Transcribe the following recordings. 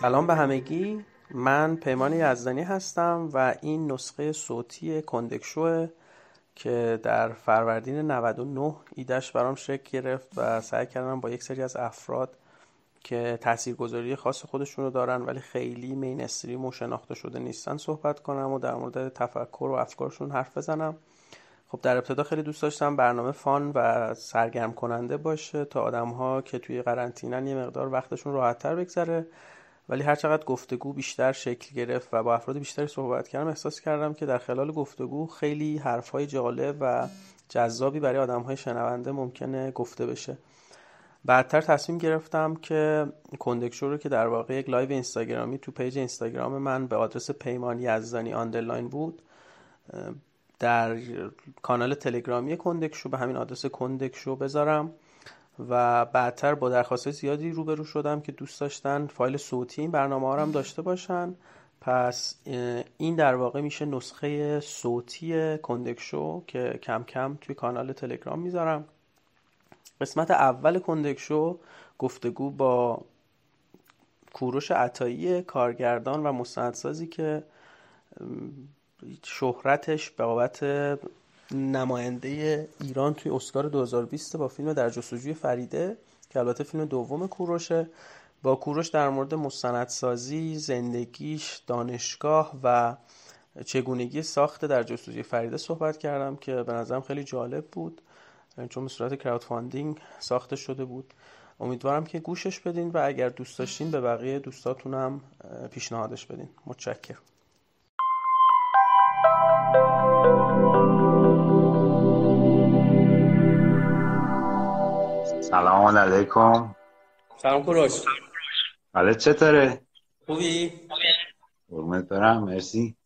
سلام به همگی. من پیمان یزدانی هستم و این نسخه صوتی کندکشوه که در فروردین 99 ایدهش برام شکل گرفت و سعی کردم با یک سری از افراد که تاثیرگذاری خاص خودشون رو دارن ولی خیلی مین استریم و شناخته شده نیستن صحبت کنم و در مورد تفکر و افکارشون حرف بزنم. خب در ابتدا خیلی دوست داشتم برنامه فان و سرگرم کننده باشه تا آدم ها که توی قرنطینن یه مقدار وقتشون راحت تر بگذره. ولی هر چقدر گفتگو بیشتر شکل گرفت و با افراد بیشتری صحبت کردم احساس کردم که در خلال گفتگو خیلی حرفهای جالب و جذابی برای آدم های شنونده ممکنه گفته بشه. بعدتر تصمیم گرفتم که کندکشو رو که در واقع یک live اینستاگرامی تو page اینستاگرام من به آدرس پیمان یزدانی underline بود در کانال تلگرامی کندکشو به همین آدرس کندکشو بذارم. و بعدتر با درخواست زیادی روبرو شدم که دوست داشتن فایل صوتی این برنامه هم داشته باشن. پس این در واقع میشه نسخه صوتی کندکشو که کم کم توی کانال تلگرام می‌ذارم. قسمت اول کندکشو گفتگو با کوروش عطایی کارگردان و مستندسازی که شهرتش به بابت نماینده ایران توی اسکار 2020 با فیلم در جستجوی فریده که البته فیلم دوم کوروشه. با کوروش در مورد مستندسازی زندگیش دانشگاه و چگونگی ساخت در جستجوی فریده صحبت کردم که به نظرم خیلی جالب بود. چون به صورت crowdfunding ساخته شده بود. امیدوارم که گوشش بدین و اگر دوست داشتین به بقیه دوستاتونم پیشنهادش بدین. متشکرم. سلام علیکم. سلام کوروش. حالت چطوره؟ خوبی؟ قرمت برم مرسی.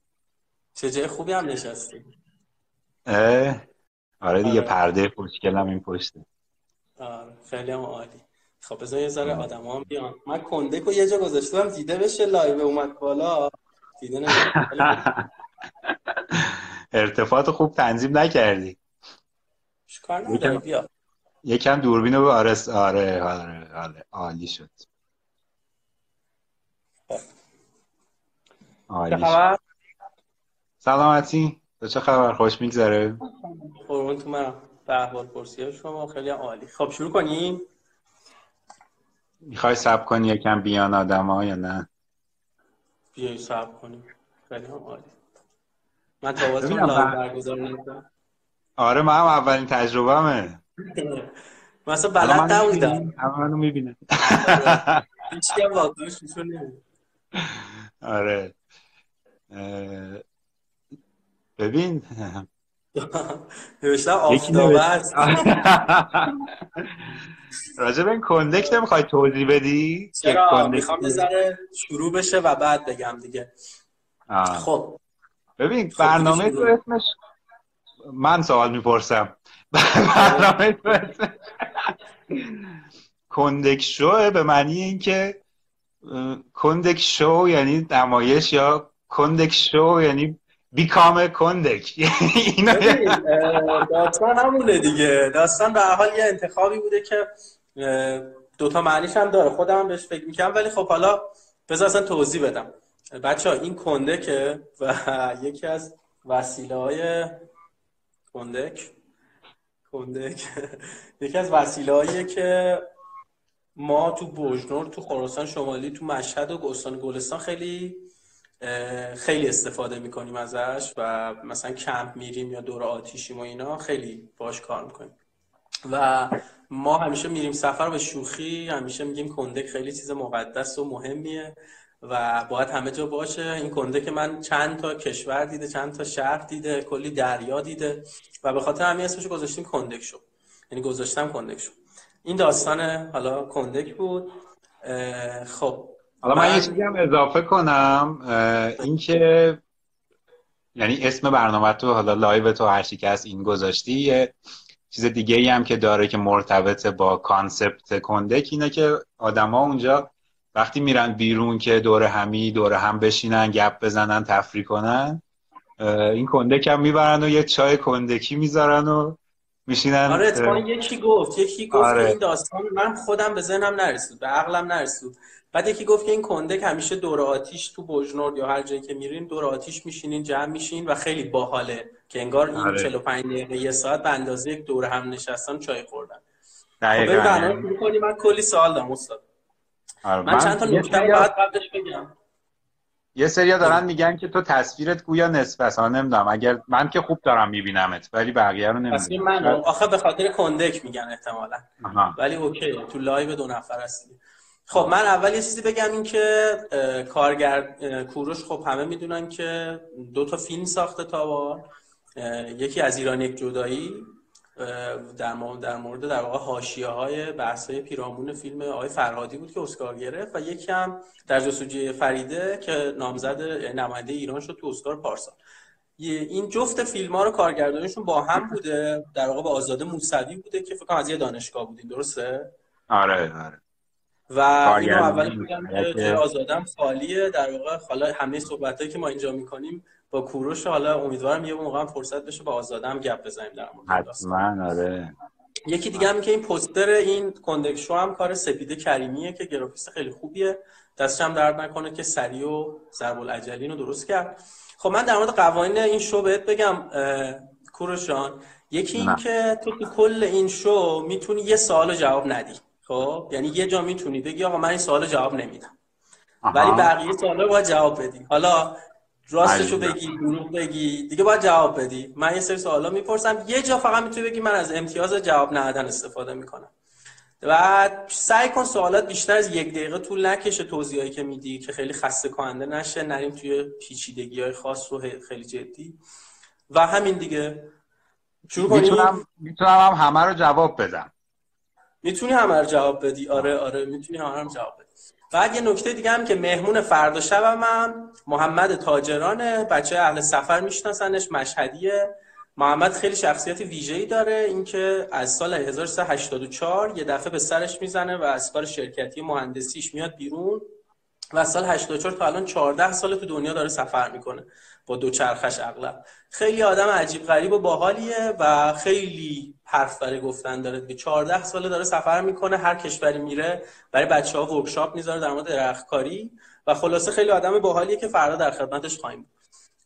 چه جای خوبی هم نشستی. اه آره دیگه آره. پرده خوشگلم این پشته آره خیلی هم عالی. خب بذار یه ذره آدم هم بیان. من کندکو یه جا گذاشتم دیده بشه لایو اومد بالا. دیده ارتفاعات خوب تنظیم نکردی. شکار نداری بیا. یکم دوربین رو آره آره آره آره. عالی شد. عالی شد. سلامتی. تو چه خبر؟ خوش میگذره. قربون تو من به احوال پرسی شما خیلی عالی. خب شروع کنیم؟ می‌خوای سب کنی یکم بیان آدم ها یا نه؟ بیایی سب کنیم. خیلی هم عالی. من لایو برگزار آره من هم اولین تجربه همه مثلا بلد نبودم. منو می‌بینه هیچ هم واقعش آره. ببین. نوشتم آفتابه هست راجع به این کندک نمی‌خوای توضیح بدی؟ چرا؟ می‌خوام بذاره شروع بشه و بعد بگم دیگه. خب. ببین برنامه تو اسمش من سوال می‌پرسم. برنامه اسمش کندک شو به معنی اینکه کندک شو یعنی نمایش یا کندک شو یعنی بیکام کندک. داستان همونه دیگه. داستان به حال یه انتخابی بوده که دوتا معنیش هم داره. خودم بهش فکر می‌کنم ولی خب حالا بذار اصلا توضیح بدم. بچه ها این کندکه و یکی از وسیله های کندک کندک یکی از وسیله که ما تو بوجنور تو خراسان شمالی تو مشهد و گستان گلستان خیلی خیلی استفاده می‌کنیم ازش و مثلا کمپ میریم یا دور آتیشیم و اینا خیلی باش کار می‌کنیم. و ما همیشه میریم سفر به شوخی همیشه میگیم کندک خیلی چیز مقدس و مهمیه. و باید همه جا باشه. این کندک من چند تا کشور دیده چند تا شهر دیده کلی دریا دیده و به خاطر همین اسمش گذاشتیم کندک شو. یعنی گذاشتم کندک شو. این داستان حالا کندک بود. خب حالا من, یه چیزی هم اضافه کنم. اینکه یعنی اسم برنامه تو حالا live تو هر که از این گذاشتی یه چیز دیگه ای هم که داره که مرتبط با concept کندک اینه که آدما اونجا وقتی میرن بیرون که دور همی دور هم بشینن گپ بزنن تفریح کنن این کندک هم می‌برن و یه چای کندکی می‌ذارن و میشینن آره اتفاقا یکی گفت یکی گفت آره. این داستان من خودم به ذهنم نرسید به عقلم نرسید. بعد یکی گفت که این کندک همیشه دور آتیش تو بجنورد یا هر جایی که میرین دور آتیش میشینین جمع میشین و خیلی باحاله که انگار این آره. 45 دقیقه یه ساعت به اندازه یک دور هم نشستن چای خوردن. خب من کلی سوال دارم استاد. آره من, من چند تا نکته بعد قبلش بگم. یه سریا دارن میگن که تو تصویرت گویا نصف است نمی‌دونم اگر من که خوب دارم میبینمت ولی بقیه رو نمی‌دونم من آخه به خاطر کندک میگن احتمالا. ولی okay تو live دو نفر هستی. خب من اول یه چیزی بگم این که کارگر کوروش خب همه می‌دونن که دو تا فیلم ساخته تا یکی از ایران یک جدایی. در مورد در مورد در واقع حاشیه های بحث های پیرامون فیلم آقای فرهادی بود که اسکار گرفت و یکی هم در جستجوی فریده که نامزد نماینده ایران شد تو اسکار پارسال. این جفت فیلم ها رو کارگردانیشون با هم بوده در واقع با آزاده موسوی بوده که فکر کنم از یه دانشگاه بودین درسته؟ آره آره. و اینو اول میگم که آزادم خالیه در واقع حالا همه صحبتایی که ما اینجا می‌کنیم با کوروش حالا امیدوارم یه موقع فرصت بشه با آزادم گپ بزنیم در مورد حتما آره. یکی دیگه هم که این پوستر این کندکشو هم کار سپیده کریمیه که گرافیست خیلی خوبیه. دستش هم درد نکنه که سری و ضرب العجلین رو درست کرد. خب من در مورد قوانین این شو بهت بگم کوروشان یکی این که تو تو کل این شو می‌تونی یه سوال جواب ندی. خب؟ یعنی یه جا می‌تونی بگی آقا من این سوال جواب نمیدم. ولی بقیه سوالا باید جواب بدی. حالا راستشو بگی دروغ بگی. دیگه باید جواب بدی. من یه سری سوالا می‌پرسم. یه جا فقط می‌تونی بگی من از امتیاز جواب ندادن استفاده می‌کنم. و سعی کن سوالات بیشتر از یک دقیقه طول نکشه توضیحایی که میدی که خیلی خسته کننده نشه نریم توی پیچیدگی های خاص و خیلی جدی. و همین دیگه. شروع کنیم؟ می‌تونم می‌تونم هم همه رو جواب بدم. می‌تونی همه رو جواب بدی؟ آره آره. می‌تونی همه رو جواب بدی. بعد یه نکته دیگه هم که مهمون فردا شبم هم محمد تاجرانه بچه اهل سفر میشناسنش مشهدیه محمد خیلی شخصیت ویژه‌ای داره اینکه از سال 1384 یه دفعه به سرش می‌زنه و از کار شرکتی مهندسیش میاد بیرون و سال 84 تا الان 14 سال تو دنیا داره سفر می‌کنه با دو چرخش اغلب. خیلی آدم عجیب غریب و باحالیه و خیلی حرف برای گفتن داره. به 14 ساله داره سفر می‌کنه هر کشوری میره برای بچه ها workshop می‌ذاره در مورد درختکاری و خلاصه خیلی آدم باحالیه که فردا در خدمتش خواهیم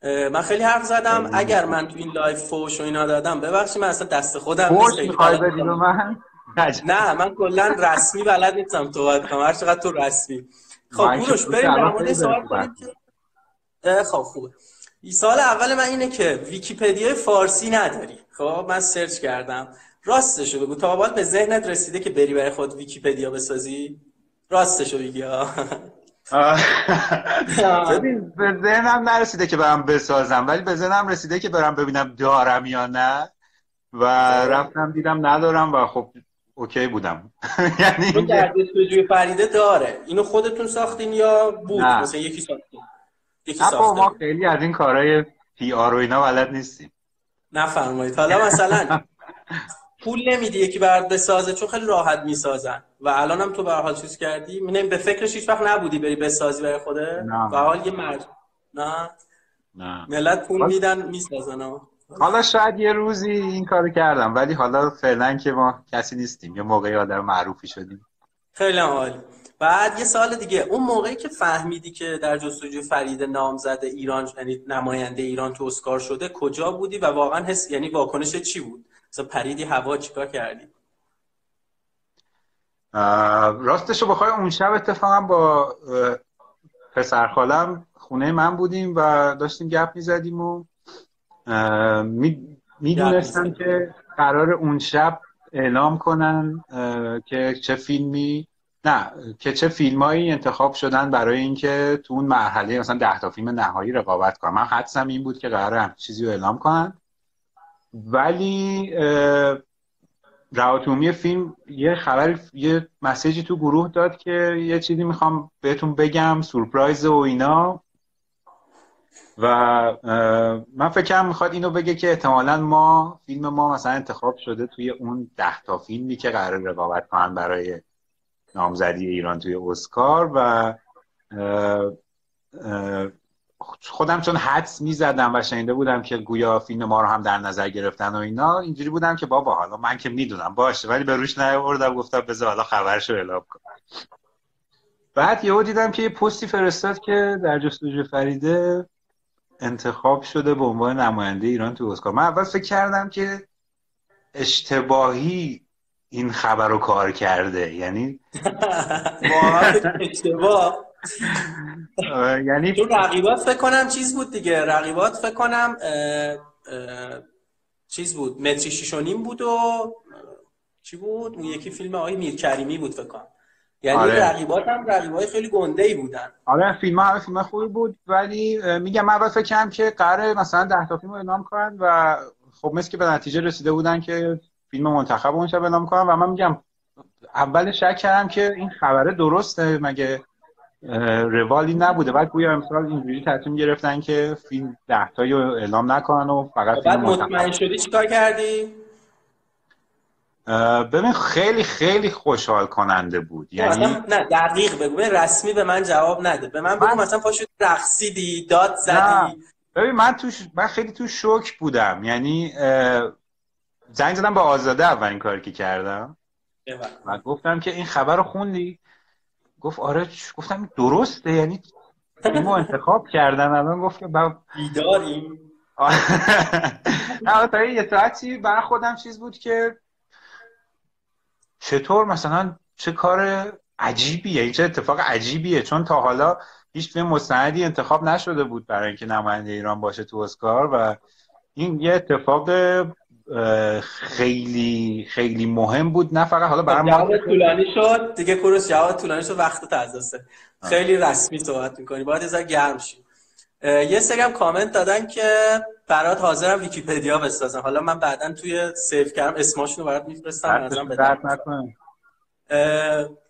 من خیلی حرف زدم. اگر من تو این لایف فوش و اینا دادم ببخشید من اصلا دست خودم من؟ نه من کلا رسمی بلد نیستم تو کنم. هر چقدر تو رسمی. خب کوروش بریم در مورد سوال کنیم خب خوبه. سوال اول من اینه که ویکیپدیا فارسی نداری. خب من سرچ کردم. راستشو بگو. تا حال به ذهنت رسیده که بری برای خود ویکیپدیا بسازی؟ راستشو بگی ببین به ذهنم نرسیده که برم بسازم ولی به ذهنم رسیده که برم ببینم دارم یا نه. و رفتم دیدم ندارم و خب اوکی بودم. یعنی در فریده داره. اینو خودتون ساختین یا بود؟ مثلا یکی ساختین یکی ما خیلی از این کارهای پی آر و اینا بلد نیستیم. نفرمایید. حالا مثلا پول نمیدی یکی برات بسازه چون خیلی راحت می‌سازن. و الان هم تو به حال چیز کردی. می به فکرش هیچ وقت نبودی بری بسازی برای خوده و حال یه مرد. نه؟ نه. ملت پول میدن می‌سازن حالا شاید یه روزی این کارو کردم ولی حالا فعلا که ما کسی نیستیم. یه موقعی آدم معروفی شدیم. خیلی عالی. بعد یه سال دیگه اون موقعی که فهمیدی که در جستجوی فرید نامزد ایران یعنی نماینده ایران تو اسکار شده کجا بودی و واقعا حس یعنی واکنش چی بود؟ مثلا پریدی هوا چیکار کردی؟ راستش رو بخوای اون شب اتفاقا با پسر خالم خونه من بودیم و داشتیم گپ می‌زدیم و می‌دونستم که قرار اون شب اعلام کنن که چه فیلمی نه که چه فیلمایی انتخاب شدن برای اینکه تو اون مرحله مثلا ده تا فیلم نهایی رقابت کنم من حدسم این بود که قرار هم چیزی رو اعلام کنن. ولی رهاتومی فیلم یه خبر یه مسیجی تو گروه داد که یه چیزی می‌خوام بهتون بگم سورپرایز و اینا. و من فکرم می‌خواد اینو بگه که احتمالا ما فیلم ما مثلا انتخاب شده توی اون ده تا فیلمی که قرار رقابت کنن برای نامزدی ایران توی اسکار و خودم چون حدس می‌زدم و شنیده بودم که گویا فیلم ما رو هم در نظر گرفتن و اینا اینجوری بودم که بابا حالا من که می‌دونم باشه ولی به روش نیاوردم گفتم بذار حالا خبرشو اعلام کنم. بعد یهو دیدم که یه پستی فرستاد که در جستجوی فریده انتخاب شده به عنوان نماینده ایران تو اسکار. من اول فکر کردم که اشتباهی این خبر رو کار کرده یعنی اشتباه. یعنی تو رقیبات فکر کنم چیز بود دیگه. رقیبات فکر کنم چیز بود متری شیشونیم بود و چی بود؟ اون یکی فیلم آقای میرکریمی بود فکر کنم. یعنی آره. رقیبات هم رقیبای خیلی گنده ای بودن. آره فیلم ها فیلم خوبی بود ولی میگم من فکر کنم که قرار مثلا 10 تا فیلم رو اعلام کنن و خب مثل که به نتیجه رسیده بودن که فیلم منتخب اون شب اعلام کنن و من میگم اول شک کردم که این خبره درسته مگه روالی نبوده. بعد گویا امسال اینجوری تصمیم گرفتن که فیلم ده تایی رو اعلام نکنن و فقط بعد مطمئن شدی چیکار کردی؟ ببین خیلی خیلی خوشحال کننده بود. یعنی نه دقیق بگو. رسمی به من جواب نده. به من بگو مثلا پاشو رقصیدی داد زدی. ببین من توش من خیلی تو شوک بودم. یعنی زنگ زدم به آزاده اولین کاری که کردم. و گفتم که این خبر رو خوندی؟ گفت آره گفتم درسته یعنی ما انتخاب کردن. الان گفت که بیداریم. نه تا یه ساعتی برای خودم چیز بود که چطور مثلا چه کار عجیبیه این چه اتفاق عجیبیه؟ چون تا حالا هیچ فیلم مستندی انتخاب نشده بود برای اینکه نماینده ایران باشه تو اسکار و این یه اتفاق خیلی خیلی مهم بود. نه فقط حالا برای ما طولانی شد. دیگه کوروش جواب طولانی شد. وقت از خیلی رسمی صحبت می‌کنی. باید از گرم شی. یه سری هم کامنت دادن که برات حاضرم ویکیپدیا بسازم. حالا من بعدا توی save کردم. اسماشون رو برات میفرستم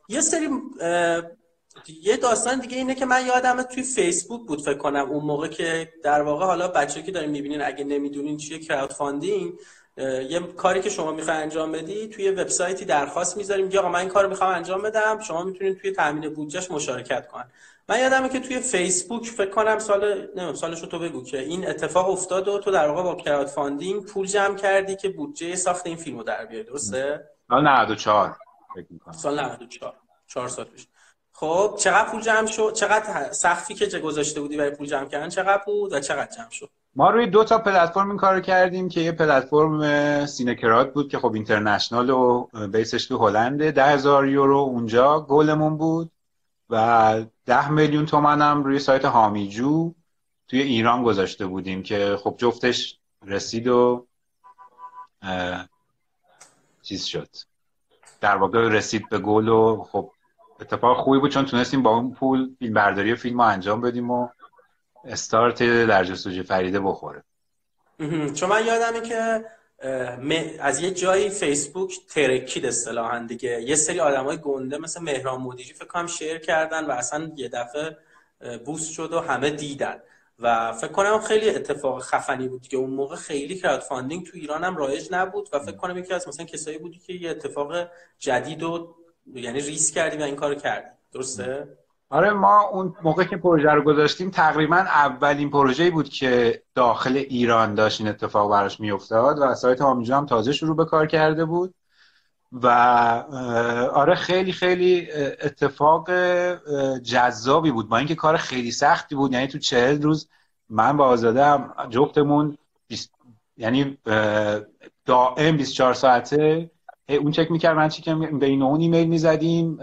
یه سری یه داستان دیگه اینه که من یادم توی فیسبوک بود فکر کنم. اون موقع که در واقع حالا بچه که دارین می‌بینین اگه نمی‌دونین چیه crowdfunding یه کاری که شما می‌خوای انجام بدی توی وبسایتی درخواست می‌ذاریم که آقا من این کارو می‌خوام انجام بدم شما می‌تونید توی تامین بودجهش مشارکت کن من یادمه که توی فیسبوک فکر کنم سال نمی‌دونم سالشو تو بگو که این اتفاق افتاد و تو در واقع با crowdfunding پول جمع کردی که بودجه ساخت این فیلمو در بیاری درسته؟ سال 94 فکر می‌کنم. سال 94 4 سال پیش. خب چقدر پول جمع شد؟ چقدر سختی که گذاشته بودی برای پول جمع کردن؟ چقدر بود و چقدر جمع شد؟ ما روی دو تا پلتفرم این کار کردیم که یه پلتفرم سینکرات بود که خب اینترنشنال و بیسش تو هلنده ده هزار یورو اونجا گلمون بود و ده میلیون تومن هم روی سایت هامیجو توی ایران گذاشته بودیم که خب جفتش رسید و چیز شد. در واقع رسید به گل و خب اتفاق خوبی بود چون تونستیم با اون پول فیلم برداری و فیلم رو انجام بدیم و استارت در جستجوی فریده بخوره. چون من یادمه که از یه جایی فیسبوک ترکید اصطلاحا دیگه. یه سری آدمای گنده مثل مهران مدیری فکر کنم share کردن و اصلا یه دفعه boost شد و همه دیدن. و فکر کنم خیلی اتفاق خفنی بود که اون موقع خیلی crowdfunding تو ایران هم رایج نبود و فکر کنم یکی از مثلا کسایی بودی که یه اتفاق جدید و یعنی ریسک کردی و این کارو کردی. درسته؟ آره ما اون موقع که پروژه رو گذاشتیم تقریبا اولین پروژه‌ای بود که داخل ایران داشت این اتفاق براش میافتاد و سایت آمیجا هم تازه شروع به کار کرده بود و آره خیلی خیلی اتفاق جذابی بود. با اینکه کار خیلی سختی بود یعنی تو چهل روز من با آزاده هم جفتمون یعنی دائم 24 ساعته اون چک می‌کرد من چکم بین اون ایمیل می‌زدیم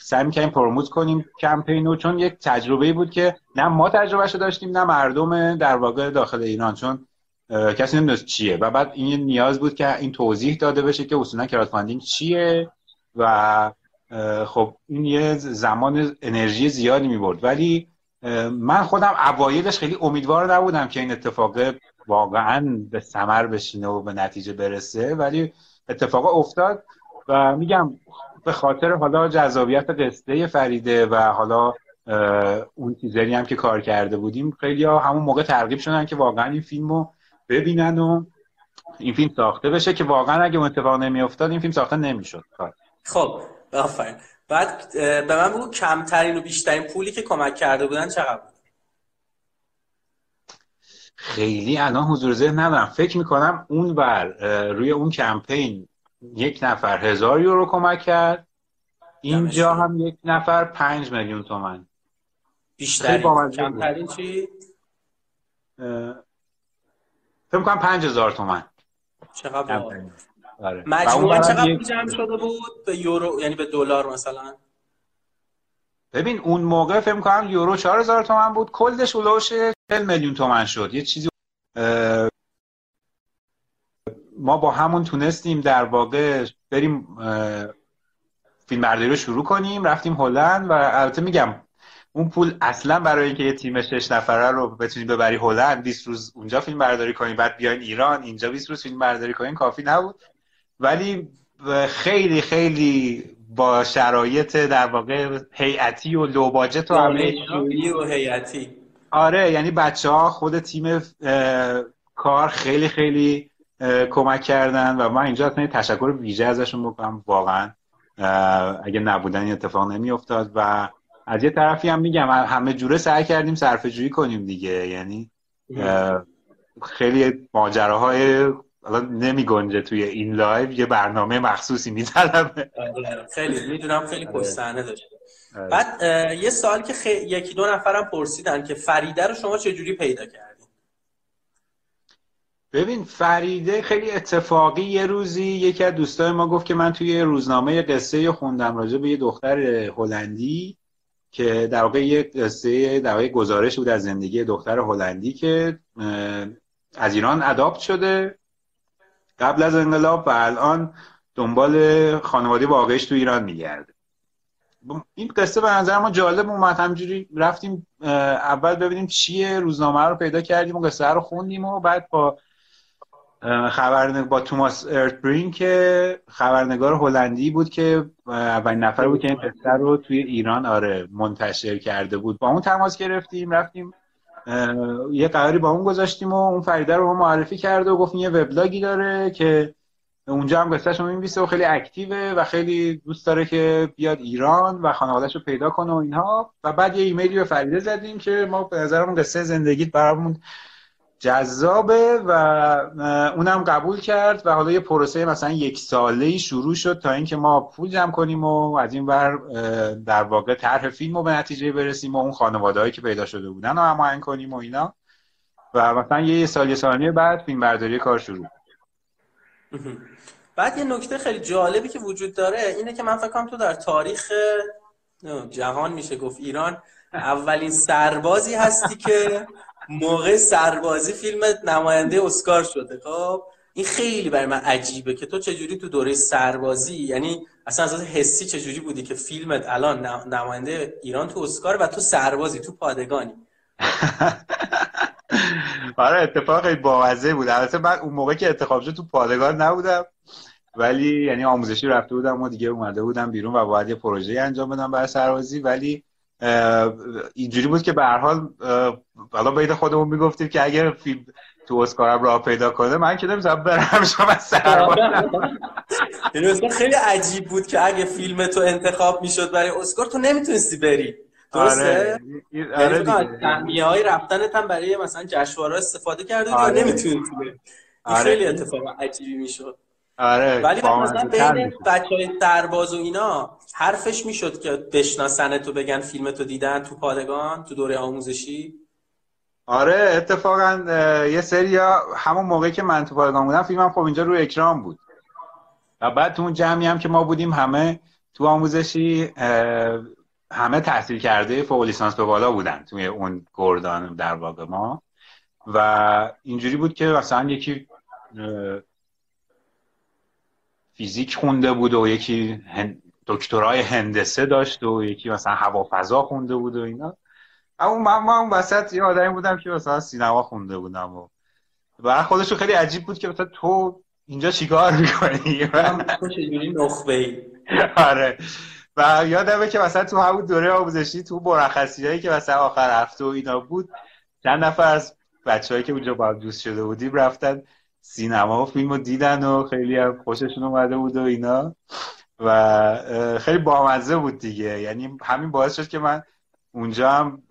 سعی می‌کنیم promote کنیم کمپین رو چون یک تجربه بود که نه ما تجربهش داشتیم نه مردم در واقع داخل ایران. چون کسی نمی‌دونست چیه. و بعد این نیاز بود که این توضیح داده بشه که اصولا crowdfunding چیه و خب این یه زمان انرژی زیادی می‌برد. ولی من خودم اوایلش خیلی امیدوار نبودم که این اتفاق واقعا به ثمر بشینه و به نتیجه برسه. ولی اتفاق افتاد و میگم به خاطر حالا جذابیت قصه فریده و حالا اون تیزری هم که کار کرده بودیم خیلی ها همون موقع ترغیب شدن که واقعا این فیلم رو ببینن و این فیلم ساخته بشه که واقعا اگه اون اتفاق نمیافتاد این فیلم ساخته نمی‌شد. خب آفرین. بعد به من بگو کمترین و بیشترین پولی که کمک کرده بودن چقدر بود؟ خیلی الان حضور ذهن ندارم. فکر می‌کنم اون بر روی اون کمپین یک نفر هزار یورو کمک کرد. اینجا هم یک نفر پنج میلیون تومن. بیشتری کمترین چی؟ فکر کنم پنج هزار تومن. چقدر آره. مجموعا چقدر جمع شده بود به یورو یعنی به دلار مثلا؟ ببین اون موقع فکر کنم یورو 4000 تومن بود. کلش اولوش 40 میلیون تومن شد. یه چیزی ما با همون تونستیم در واقع بریم فیلم برداری رو شروع کنیم. رفتیم هلند و البته میگم اون پول اصلا برای اینکه یه تیم شش نفره رو بتونی ببری هلند 20 روز اونجا فیلم برداری کنیم بعد بیاین ایران اینجا 20 روز فیلم برداری کنیم کافی نبود. ولی خیلی خیلی با شرایط در واقع هیئتی و لو باجت و همه و هیئتی. آره یعنی بچه ها خود تیم کار خیلی خیلی کمک کردن و من اینجا اصلا تشکر ویژه ازشون بکنم. واقعا اگه نبودن این اتفاق نمیافتاد و از یه طرفی هم میگم همه جوره سعی کردیم صرفه جویی کنیم دیگه. یعنی خیلی ماجراهای نمی گنجه توی این لایو یه برنامه مخصوصی میطلبه. خیلی. می‌دونم خیلی پشتنه داشته آره. بعد یه سوال که خی... یکی دو نفرم پرسیدن که فریده رو شما چجوری پیدا کردین ببین فریده خیلی اتفاقی یه روزی یکی از دوستای ما گفت که من توی روزنامه قصه خوندم راجع به یه دختر هلندی که در واقع یه قصه در واقع گزارش بود از زندگی دختر هلندی که از ایران اداپت شده. قبل از انقلاب و الان دنبال خانواده واقعیش تو ایران میگرده. این قصه به نظر ما جالب اومد. همجوری رفتیم اول ببینیم چیه روزنامه رو پیدا کردیم و قصه رو خوندیم و بعد با خبرنگار با توماس ارتبرین که خبرنگار هلندی بود که اولین نفر بود که این قصه رو توی ایران آره منتشر کرده بود. با اون تماس گرفتیم رفتیم یه قراری با اون گذاشتیم و اون فریده رو معرفی کرده و گفت یه وبلاگی داره که اونجا هم قصهش رو و خیلی اکتیوه و خیلی دوست داره که بیاد ایران و خانوادهش رو پیدا کنه و اینها. و بعد یه ایمیلی به فریده زدیم که ما به نظرمون قصه زندگیت برامون جذابه و اونم قبول کرد و حالا یه پروسه مثلا یک ساله شروع شد تا اینکه ما پول جمع کنیم و از این ور در واقع طرح فیلم رو به نتیجه برسیم و اون خانواده که پیدا شده بودن رو هماهنگ کنیم و اینا. و مثلا یه سال یه بعد فیلم برداری کار شروع. بعد یه نکته خیلی جالبی که وجود داره اینه که من فکر کنم تو در تاریخ جهان میشه گفت ایران اولین سربازی هستی که موقع سربازی فیلم نماینده اسکار شده. خب این خیلی برای من عجیبه که تو چجوری تو دوره سربازی یعنی اصلا از حسی چجوری بودی که فیلمت الان نماینده ایران تو اسکار و تو سربازی تو پادگانی؟ آره اتفاق بامزه بود. البته من اون موقع که انتخاب شد تو پادگان نبودم. ولی یعنی آموزشی رفته بودم و دیگه اومده بودم بیرون و باید یه پروژه انجام بدم برای سربازی. ولی اینجوری بود که به هر حال حالا بین خودمون می‌گفتیم که اگر فیلم تو اسکارم راه پیدا کنه من که نمیزم برم شما یعنی خیلی عجیب بود که اگه فیلم تو انتخاب می‌شد برای اسکار تو نمی‌تونستی بری. درسته؟ آره. آره های رفتنت هم برای مثلا جشنواره استفاده کرده آره. نمی‌تونی بری. آره. خیلی اتفاق عجیبی می‌شد. آره. ولی مثلا بین بچه های سرباز و اینا حرفش می‌شد که بشناسن تو بگن فیلم تو دیدن تو پادگان تو دوره آموزشی؟ آره اتفاقا یه سری همون موقعی که من تو پادگان بودم فیلمم خب اینجا رو اکرام بود. و بعد تو اون جمعی هم که ما بودیم همه تو آموزشی همه تحصیل کرده فوق لیسانس به بالا بودن توی اون گردان در واقع ما. و اینجوری بود که مثلا یکی فیزیک خونده بود و یکی دکترای هندسه داشت و یکی مثلا هوافضا خونده بود و اینا. اما من, اون وسط یه آدمی بودم که مثلا سینما خونده بودم و و خودشو خیلی عجیب بود که مثلا تو اینجا چیکار می‌کنی؟ تو چجوری نخبه آره. و یادمه که مثلا تو همون دوره آموزشی تو مرخصی هایی که مثلا آخر هفته و اینا بود چند نفر از بچههایی که اونجا با هم دوست شده بودیم رفتن سینما و فیلم رو دیدن و خیلی هم خوششون اومده بود و اینا. و خیلی بامزه بود دیگه. یعنی همین باعث شد که من اونجا هم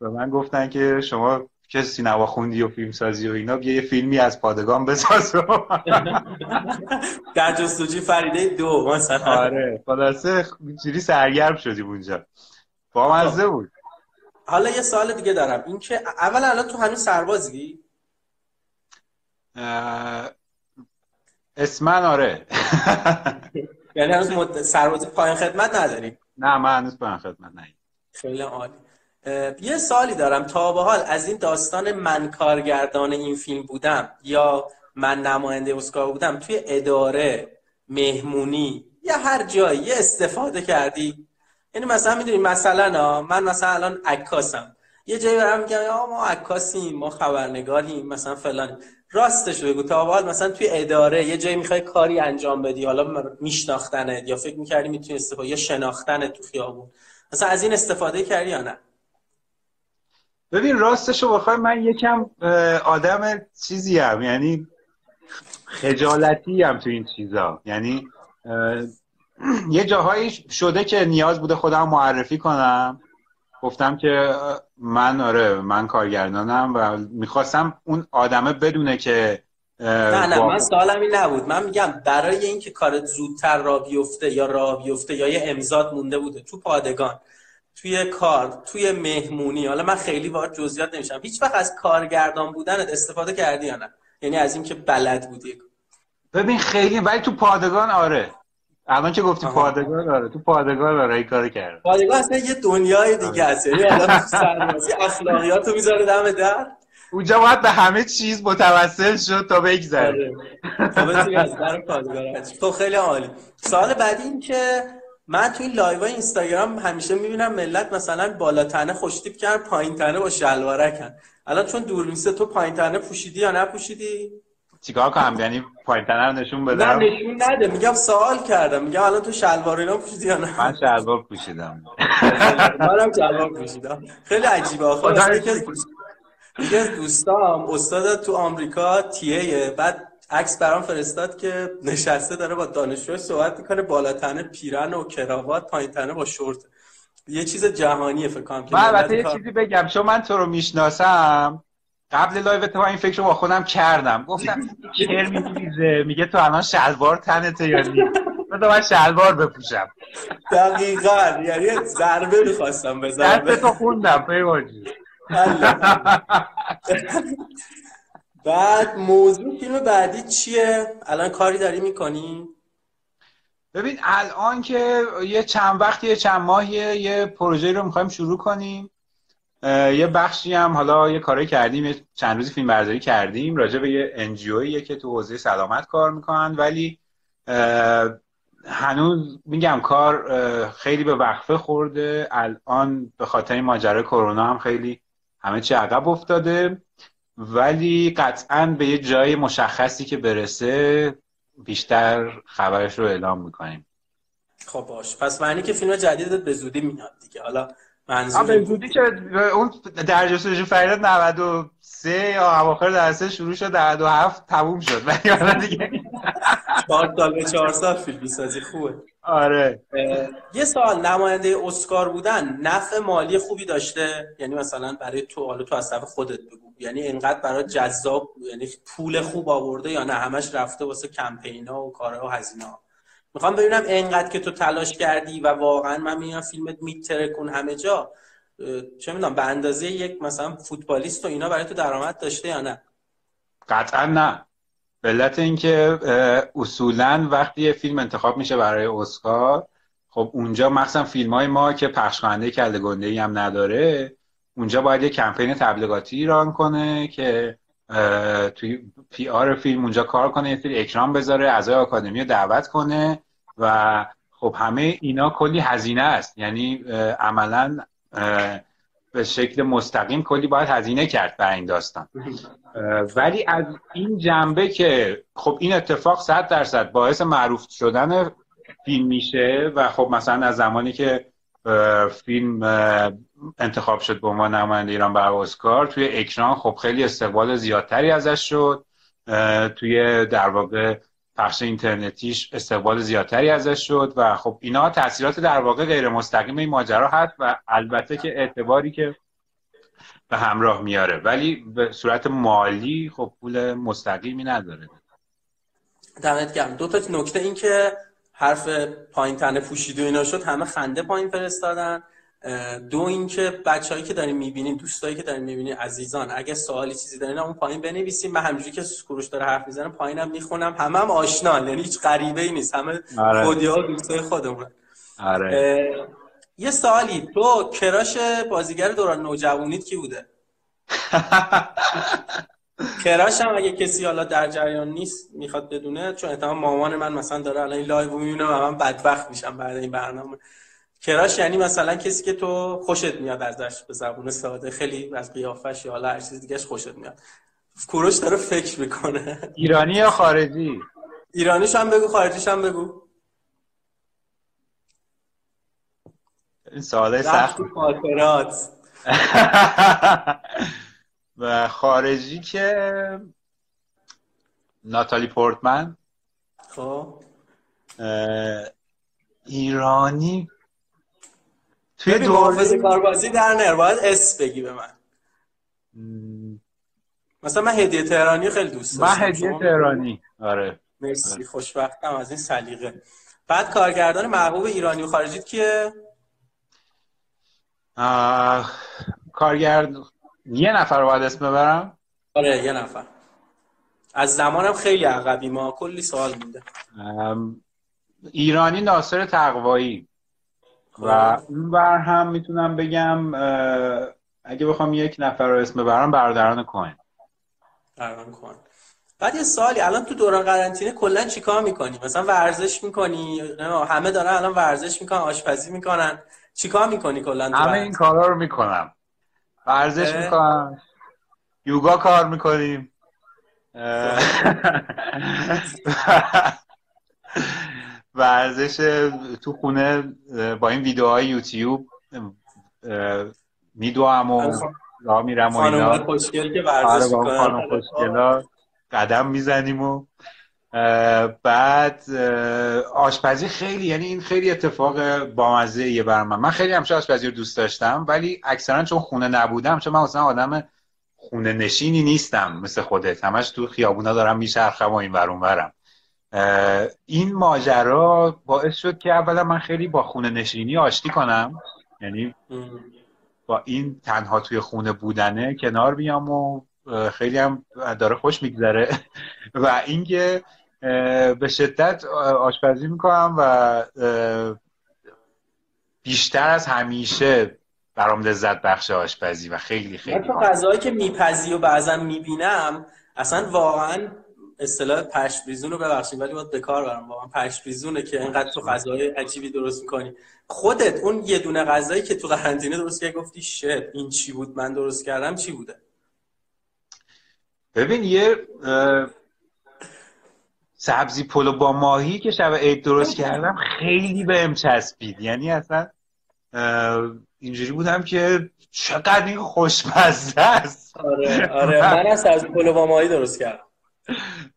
به من گفتن که شما که سینما خوندی و فیلم سازی و اینا بیا یه فیلمی از پادگان بساز. در جستجوی فریده دو مثلا. آره خلاصه جوری سرگرم شدیم اونجا. با مزه خب. بود. حالا یه سوال دیگه دارم. این که اول الان تو هنوز سربازی؟ اسمن آره. یعنی هنوز مد... سربازی پایان خدمت نداری نه من هنوز پایان خدمت نه خیلی عالی. یه سالی دارم. تا به حال از این داستان من کارگردان این فیلم بودم یا من نماینده اسکار بودم توی اداره مهمونی یا هر جایی یه استفاده کردی؟ یعنی مثلا می‌دونی مثلا من مثلا الان عکاسم. یه جایی برم میگم یا ما عکاسیم ما خبرنگاریم مثلا فلان. راستش بگو تا حال مثلا توی اداره یه جایی می‌خوای کاری انجام بدی حالا میشناختنت یا فکر می‌کردی می‌تونی استفاده یا شناختنت تو خیابون مثلا از این استفاده کردی یا نه؟ ببین راستش رو بخوای من یکم آدم چیزی هم یعنی خجالتی هم تو این چیزا. یعنی یه جاهایی شده که نیاز بوده خودم معرفی کنم. گفتم که من آره من کارگردانم و می‌خواستم اون آدمه بدونه که نه نه من سوالم این نبود. من میگم برای اینکه کارت زودتر را بیفته یا را بیفته یا یه امضات مونده بوده تو پادگان توی کار توی مهمونی حالا من خیلی وارد جزئیات نمیشم هیچ وقت از کارگردان بودنت استفاده کردی یا نه؟ یعنی از اینکه بلد بودی. ببین خیلی ولی تو پادگان آره. الان که گفتی پادگان آره تو پادگان آره این کارو کرد پادگان اصلا یه دنیای دیگه است. یعنی الان سربازی اخلاقیاتو می‌ذاره دم در. اونجا باید به همه چیز متوسل شد تا بگذره. آره. خب خیلی عالی. سوال بعدی این که من توی live اینستاگرام همیشه می‌بینم ملت مثلا بالا تنه خوشتیپ کردن پایین تنه با شلوارکن. الان چون دوربین نیست تو پایین تنه پوشیدی یا نپوشیدی؟ چیکار کنم؟ یعنی پایین تنه رو نشون بدم؟ نه نشون نده. میگم سوال کردم. میگم الان تو شلوار اینا پوشیدی یا نه؟ من شلوار پوشیدم. منم شلوار پوشیدم. خیلی عجیبه. آخه یکی از دوستام استاد تو آمریکا TA ه بعد عکس برام فرستاد که نشسته داره با دانشجو صحبت می‌کنه. بالا تنه پیرن و کراوات پایین تنه با شورت. یه چیز جهانیه فکر کنم من البته یه چیزی بگم. چون من تو رو می‌شناسم قبل live تو این فکر رو با خودم کردم. گفتم کرم میریزه میگه تو الان شلوار تنته یا نی من شلوار بپوشم. دقیقا. یعنی ضربه می‌خواستم بزنم دست تو خوندم پیواجی. بعد موضوع فیلم بعدی چیه؟ الان کاری داری می‌کنی؟ ببین الان که یه چند وقت یه چند ماهیه یه پروژه رو می‌خوایم شروع کنیم. یه بخشی هم حالا یه کاری کردیم یه چند روزی فیلم برداری کردیم راجع به یه انجیویی که تو حوزه سلامت کار می‌کنن ولی هنوز میگم کار خیلی به وقفه خورده. الان به خاطر ماجرای کرونا هم خیلی همه چی عقب افتاده. ولی قطعا به یه جای مشخصی که برسه بیشتر خبرش رو اعلام می‌کنیم. خب باش. پس معنی که فیلم جدید به زودی میاد دیگه. حالا منظور به زودی که اون در جستجو فریاد 93 یا اواخر درسه شروع شد 97 تموم شد. ولی حالا دیگه چهار سال به چهار سال فیلم سازی خوبه. آره. یه سال نماینده اسکار بودن نفع مالی خوبی داشته؟ یعنی مثلا برای تو حالا تو از طرف خودت بگو. یعنی اینقدر برای جذاب یعنی پول خوب آورده یا نه؟ همش رفته واسه کمپینا و کارها و هزینه ها می‌خوام ببینم اینقدر که تو تلاش کردی و واقعا من میگم فیلمت میترکون همه جا چه می‌دونم به اندازه یک مثلا فوتبالیست و اینا برای تو درآمد داشته یا نه؟ قطعا نه. علت اینکه اصولا وقتی یه فیلم انتخاب میشه برای اسکار خب اونجا مخصوصا فیلم های ما که پخش کننده هم نداره اونجا باید یه کمپین تبلیغاتی ایران کنه که توی پی آر فیلم اونجا کار کنه یه سری اکرام بذاره اعضای آکادمی رو دعوت کنه و خب همه اینا کلی هزینه است. یعنی عملا به شکل مستقیم کلی باید هزینه کرد برای این داستان. ولی از این جنبه که خب این اتفاق صد درصد باعث معروف شدن فیلم میشه و خب مثلا از زمانی که فیلم انتخاب شد به عنوان نماینده ایران برای اسکار. توی اکران خب خیلی استقبال زیادتری ازش شد. توی در واقع پخش اینترنتیش استقبال زیادتری ازش شد و خب اینا تاثیرات در واقع غیر مستقیم این ماجرا هست و البته که اعتباری که به همراه میاره. ولی به صورت مالی خب پول مستقیمی نداره. دمت گرم. دو تا نکته این که حرف پایین تنه پوشید و اینا شد همه خنده پایین فرستادن. دو اینکه بچه‌ای که داریم می‌بینین دوستایی که داریم می‌بینین عزیزان اگه سوالی چیزی دارین اون پایین بنویسیم من همینجوری که کوروش داره حرف می‌زنه پایینم می‌خونم. همه هم آشنا یعنی هیچ غریبه ای نیست. همه آره. دوستای خودمون. آره. یه سوالی. تو crush بازیگر دوران نوجوانیت کی بوده؟ crush هم اگه کسی حالا در جریان نیست می‌خواد بدونه چون احتمال مامان من مثلا داره الان live می‌بینه و من بدبخت میشم بعد این برنامه. کراش یعنی مثلا کسی که تو خوشت میاد ازش به زبون ساده خیلی از قیافش یا حالا هر چیز دیگهش خوشت میاد. کوروش داره فکر می‌کنه. ایرانی یا خارجی؟ ایرانیش هم بگو خارجیش هم بگو. این سواله سخت. خاطرات. و خارجی که ناتالی پورتمن. خب. ایرانی توی محافظ کاربازی در نر باید اس بگی به من. مثلا من هدیه تهرانی خیلی دوست دارم من هدیه تهرانی. آره. مرسی آره. خوشبختم از این سلیقه. بعد کارگردان محبوب ایرانی و خارجی کیه؟ کارگرد یه نفر باید اسم ببرم؟ آره یه نفر. از زمانم خیلی عقبی ما کلی سوال میده ایرانی ناصر تقوایی. و خب. اون بر هم می‌تونم بگم اگه بخوام یک نفر رو اسم ببرم برادران کوین برادران کوین بعد یه سوالی الان تو دوران قرنطینه کلا چیکار می‌کنی؟ مثلا ورزش می‌کنی؟ همه دارن الان ورزش می‌کنن آشپزی می‌کنن. چیکار می‌کنی کلا همه این کارا رو می‌کنم. ورزش می‌کنم. یوگا کار می‌کنیم. ورزش تو خونه با این ویدیوهای یوتیوب میدوام و راه میرم و اینا. خوشگل که ورزش آره، قدم می‌زنیم و بعد آشپزی خیلی یعنی این خیلی اتفاق بامزه یه بر من من خیلی همشه آشپزی رو دوست داشتم ولی اکثرا چون خونه نبودم چون من مثلا آدم خونه نشینی نیستم مثل خودت. همش تو خیابونا دارم میچرخم و این ورون ورم این ماجرا باعث شد که اولا من خیلی با خونه نشینی آشتی کنم. یعنی با این تنها توی خونه بودنه کنار بیام و خیلی هم داره خوش میگذره. و اینکه به شدت آشپزی می‌کنم و بیشتر از همیشه برام لذت بخش آشپزی و خیلی خیلی من غذایی که میپزی و بعضا می‌بینم اصلا واقعا اصطلاح پشت رو ببخشید ولی باید بکار برم. واقعا پشت بیزونه که اینقدر تو غذای عجیبی درست می‌کنی. خودت اون یه دونه غذایی که تو قرنطینه درست کردی گفتی شت این چی بود؟ من درست کردم چی بوده؟ ببین یه سبزی پلو با ماهی که شب عید درست کردم خیلی بهم چسبید. یعنی اصلا اینجوری بودم که چقدر این خوشمزه است. آره آره. من از سبزی پلو با ماهی درست کردم.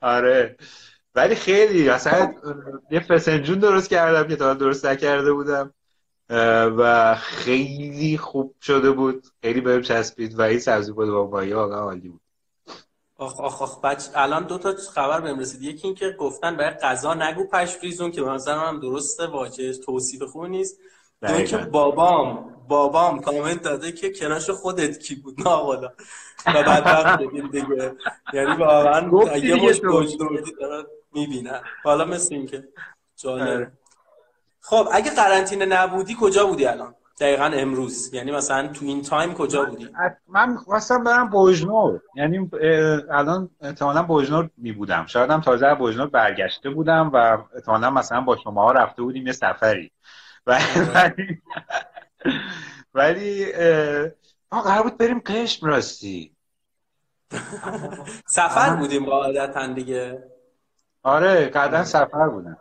آره. ولی خیلی اصلا یه فسنجون درست کردم که تا درست نکرده بودم. و خیلی خوب شده بود. خیلی بهم چسبید و این سبزی پلو با ماهی واقعا عالی بود. آخ آخ آخ بچ الان دو تا خبر بهم رسید. یکی اینکه گفتن برای غذا نگو پشم‌ریزون که به نظر من درسته واژه توصیف خوب نیست. دو که بابام بابام کامنت داده که crush خودت کی بود؟ نه والا. و بعد وقت دیگه. یعنی واقعا یه مشت بجنوردی دارن می‌بینن. حالا مثل این که جالب آره. خب اگه قرنطینه نبودی کجا بودی الان؟ دقیقا امروز. یعنی مثلا تو این time کجا بودی؟ من خواستم برم بوجنور. یعنی الان احتمالا بوجنور می بودم شاید هم تازه بوجنور برگشته بودم و احتمالا مثلا با شما ها رفته بودیم یه سفری. ولی ولی ما قرار بود بریم قشم راستی. سفر بودیم قاعدتا دیگه. آره قدر سفر بودم.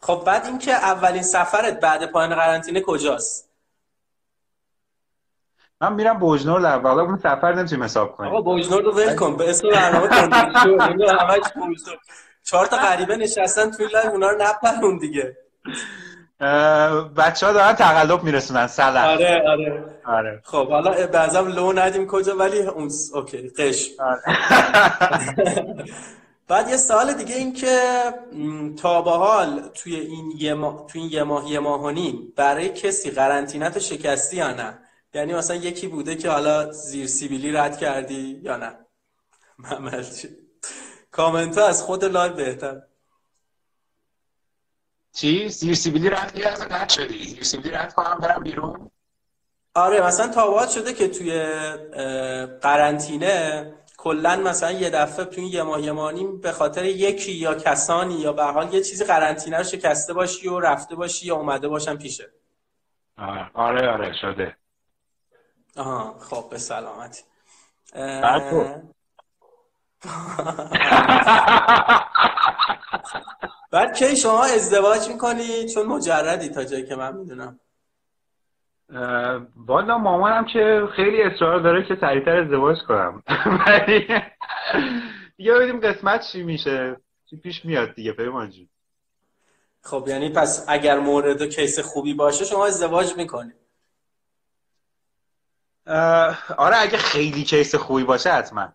خب بعد اینکه اولین سفرت بعد پایان قرنطینه کجاست؟ من میرم بوجنور در واقع اون سفر نمی‌تونیم حساب کنیم. آقا بوجنور رو ول کن. به اسم برنامه بوجنور چهار تا غریبه نشستن توی live اونا رو نپرون دیگه. بچه ها دارن تقلب میرسونن سلام. آره آره. آره. خب حالا بعضم لو ندیم کجا ولی اون OK قش آره. بعد یه سوال دیگه این که تا به حال توی این یه ماه توی این یه ماه یه ماه و نیم برای کسی قرنطینت شکستی یا نه؟ یعنی مثلا یکی بوده که حالا زیر سیبیلی رد کردی یا نه؟ محمد کامنت ها از خود live بهتر. چی؟ زیر سیبیلی رد کردی رد شدی زیر سیبیلی رد کنم برم بیرون. آره مثلا تا حالا شده که توی قرنطینه کلا مثلا یه دفعه توی یه ماه یه ماه به خاطر یکی یا کسانی یا به هر حال یه چیزی قرنطینه رو شکسته باشی و رفته باشی یا اومده باشن پیشه. آره آره شده. آها خب به سلامتی. بعد کی شما ازدواج می‌کنی؟ چون مجردی تا جایی که من می‌دونم. والا مامانم که خیلی اصرار داره که سریعتر ازدواج کنم. ولی دیگه ببینیم قسمت چی میشه. چی پیش میاد دیگه پیمان خب یعنی پس اگر مورد و case خوبی باشه شما ازدواج می‌کنی. آره اگه خیلی case خوبی باشه حتما.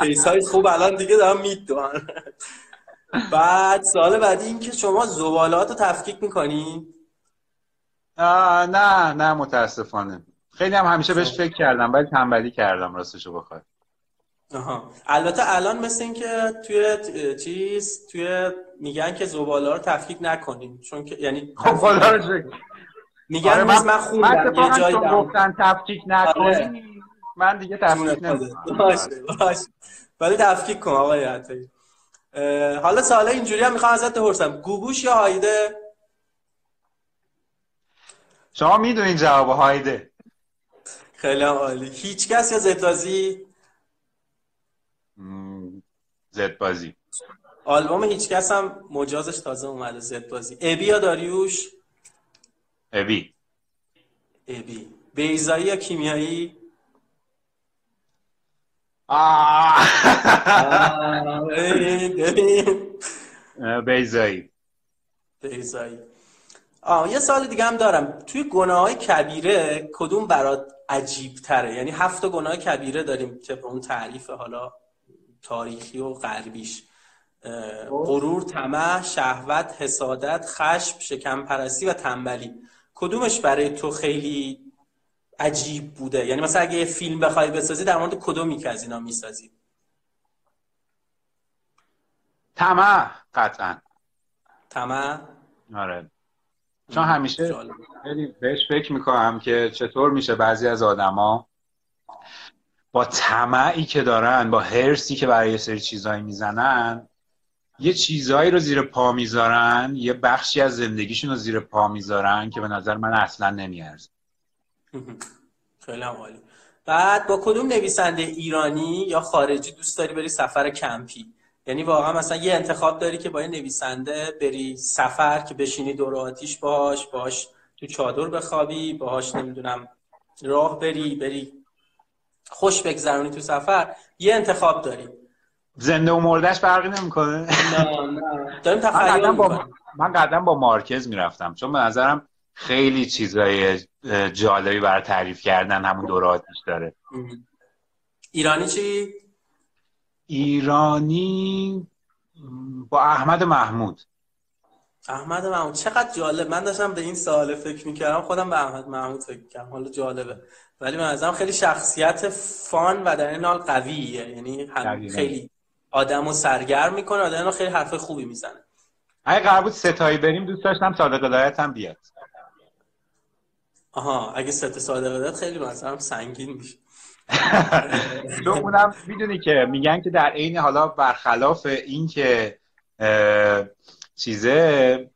case های خوب الان دیگه دارم می‌دونم. بعد سال بعدی این که شما زبالات رو تفکیک می‌کنی؟ نه نه متاسفانه. خیلی هم همیشه بهش. فکر کردم ولی تنبلی کردم راستشو بخوای. آها. البته الان مثل این که توی چیز توی میگن که زباله رو تفکیک نکنیم چون که یعنی خب خدا رو میگن آره من, من خوندم یه جایی گفتن تفکیک نکنیم آره. من دیگه تفکیک نمی‌کنم. باشه باشه. ولی تفکیک کن آقای عطایی. حالا سالا اینجوری هم می‌خوام ازت بپرسم. گوگوش یا هایده؟ شما می‌دونین جواب هایده. خیلی عالی. هیچ کس یا زدبازی؟ زدبازی. آلبوم هیچ کس هم مجازش تازه اومده زدبازی. ابی یا داریوش؟ ابی. ابی. بیزایی یا کیمیایی؟ بیزایی بیزایی آه یه سال دیگه هم دارم. توی گناه های کبیره کدوم برات عجیب تره یعنی هفت گناه کبیره داریم که اون تعریف حالا تاریخی و غربیش. غرور طمع شهوت حسادت خشم شکم پرستی و تنبلی. کدومش برای تو خیلی عجیب بوده. یعنی مثلا اگه یه فیلم بخوای بسازی در مورد کدومی که از اینا می‌سازی؟ طمع قطعا. طمع؟ آره. چون همیشه خیلی بهش فکر می‌کنم که چطور میشه بعضی از آدما با طمعی که دارن با هرسی که برای یه سری چیزهایی می‌زنن یه چیزهایی رو زیر پا می‌ذارن یه بخشی از زندگیشون رو زیر پا می‌ذارن که به نظر من اصلا نمیارزه. خیلی عالی. بعد با کدوم نویسنده ایرانی یا خارجی دوست داری بری سفر کمپی؟ یعنی واقعا مثلا یه انتخاب داری که با یه نویسنده بری سفر که بشینی دور آتیش باش باش تو چادر بخوابی باهاش نمی‌دونم راه بری بری خوش بگذرونی تو سفر یه انتخاب داری. زنده و مردش فرقی نمی‌کنه؟ نه نه. داریم تخیل من قدم با مارکز می‌رفتم. چون به نظرم خیلی چیزای جالبی برای تعریف کردن همون دور آتیش داره. ایرانی چی؟ ایرانی با احمد محمود. احمد محمود. چقدر جالب. من داشتم به این سوال فکر می‌کردم خودم به احمد محمود فکر کردم حالا جالبه. ولی من ازم خیلی شخصیت فان و در این حال قویه. یعنی خیلی آدمو سرگرم می‌کنه آدمو خیلی حرف خوبی می‌زنه. اگه قرار بود ستایی بریم دوست داشتم صادق هم بیاد. آها اگه ست صادق هدایت خیلی مثلا سنگین میشه. چون اونم می‌دونی که میگن که در عین حالا برخلاف این که چیزه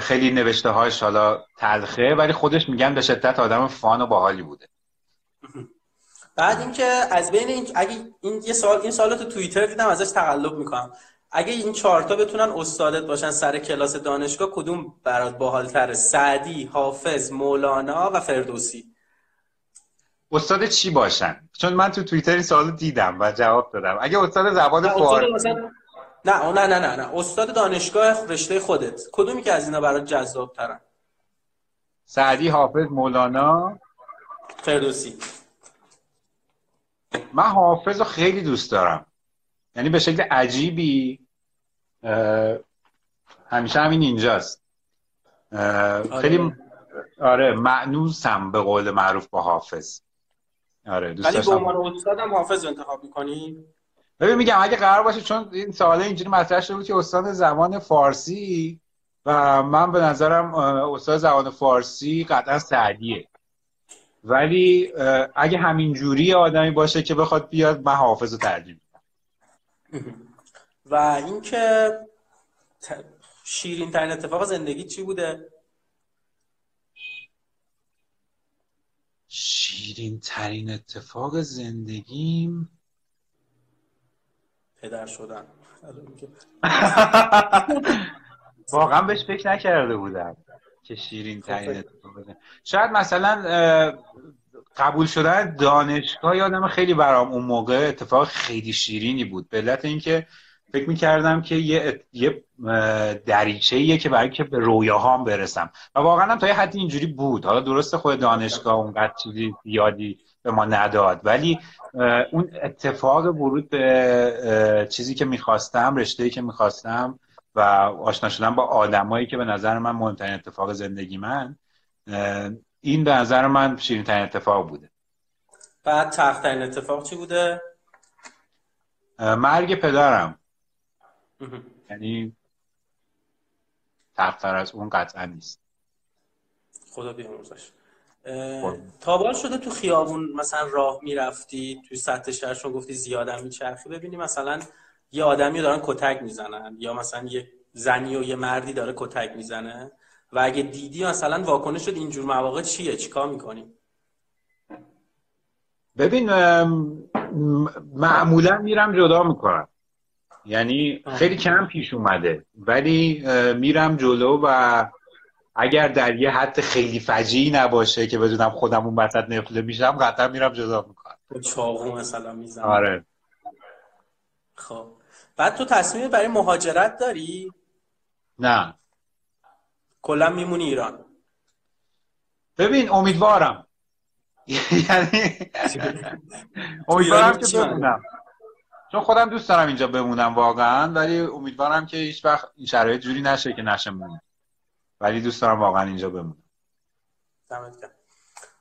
خیلی نوشته هاش حالا تلخه ولی خودش میگن به شدت آدم فان و باحالی بوده. بعد اینکه از بین این اگه این یه سال این سالو تو توییتر دیدم ازش تقلب می‌کنم. اگه این چهارتا بتونن استادت باشن سر کلاس دانشگاه کدوم برات باحالتره؟ سعدی حافظ مولانا و فردوسی؟ استاد چی باشن؟ چون من تو توییتر این سوال دیدم و جواب دادم. اگه استاد زبان فارسی نه نه نه نه نه. استاد دانشگاه رشته خودت. کدومی که از اینا برات جذاب ترن سعدی حافظ مولانا. فردوسی. من حافظ رو خیلی دوست دارم. یعنی به شکل عجیبی همیشه همین اینجاست. خیلی آره, آره معنوسم به قول معروف با حافظ. آره دوست ولی به عنوان استادم حافظ انتخاب می‌کنی؟ ببین میگم اگه قرار باشه چون این سوال اینجوری مطرح شده بود که استاد زبان فارسی و من به نظرم استاد زبان فارسی قطعا سعدیه. ولی اگه همین جوری آدمی باشه که بخواد بیاد من حافظ رو ترجیح و اینکه شیرین ترین اتفاق زندگی چی بوده؟ شیرین ترین اتفاق زندگیم؟ پدر شدن. واقعا بهش فکر نکرده بودم که شیرین خب، ترین اتفاق شاید مثلا قبول شدن دانشگاه یادم خیلی برام اون موقع اتفاق خیلی شیرینی بود. به علت اینکه فکر می‌کردم که یه, یه دریچه که برای که به رویاهام برسم. و واقعا هم تا یه حدی اینجوری بود. حالا درست خود دانشگاه اونقدر چیزی زیادی به ما نداد. ولی اون اتفاق ورود به چیزی که می‌خواستم رشته که می‌خواستم و آشنا شدن با آدمایی که به نظر من مهمترین اتفاق زندگی من این به نظر من شیرین ترین اتفاق بوده. بعد تخترین اتفاق چی بوده؟ مرگ پدرم. یعنی تختر از اون قطعا نیست. خدا بیامرزش خب. تابال شده تو خیابون مثلا راه می‌رفتی توی سطح شهر گفتی زیادم میچرخی ببینی مثلا یه آدمی دارن کتک می‌زنن یا مثلا یه زنی و یه مردی داره کتک می‌زنه و اگه دیدی مثلا واکنش شد اینجور مواقع چیه؟ چیکار می‌کنی؟ ببین معمولا میرم جدا می‌کنم. یعنی خیلی کم پیش اومده. ولی میرم جلو و اگر در یه حد خیلی فجیعی نباشه که بدونم خودم اون وسط نفله میشم قطعا میرم جدا می‌کنم. چاقو مثلا می‌زنم. آره. خب. بعد تو تصمیم برای مهاجرت داری؟ نه. کلا میمونی ایران. ببین امیدوارم. یعنی امیدوارم که بمونم چون خودم دوست دارم اینجا بمونم واقعا ولی امیدوارم که هیچ وقت این شرایط جوری نشه که نشه مونه ولی دوست دارم واقعا اینجا بمونم.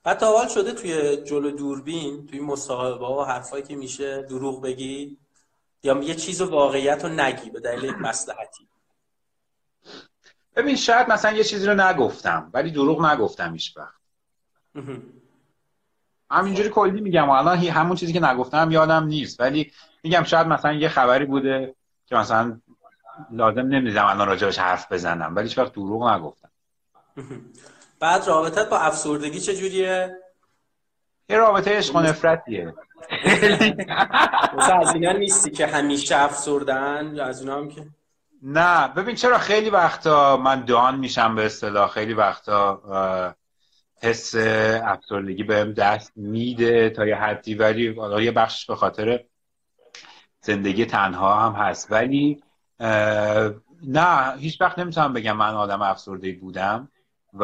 بعد تا شده توی جلو دوربین توی مصاحبه و حرفایی که میشه دروغ بگی یا یه چیز واقعیت رو نگی به دلیل یک مسلحتی ببین شاید مثلا یه چیزی رو نگفتم ولی دروغ نگفتم هیچ وقت. همینجوری کلی میگم الان همون چیزی که نگفتم یادم نیست. ولی میگم شاید مثلا یه خبری بوده که مثلا لازم نمی‌دیدم الان راجبش حرف بزنم ولی هیچ وقت دروغ نگفتم. بعد رابطت با افسردگی چجوریه؟ یه رابطه عشق و نفرتیه. از اینا نیستی که همیشه افسردن؟ از اینا هم که نه ببین چرا خیلی وقتا من دان میشم به اصطلاح خیلی وقتا حس افسردگی بهم دست میده تا یه حدی ولی یه بخشش به خاطر زندگی تنها هم هست. ولی نه هیچ وقت نمی‌تونم بگم من آدم افسرده بودم و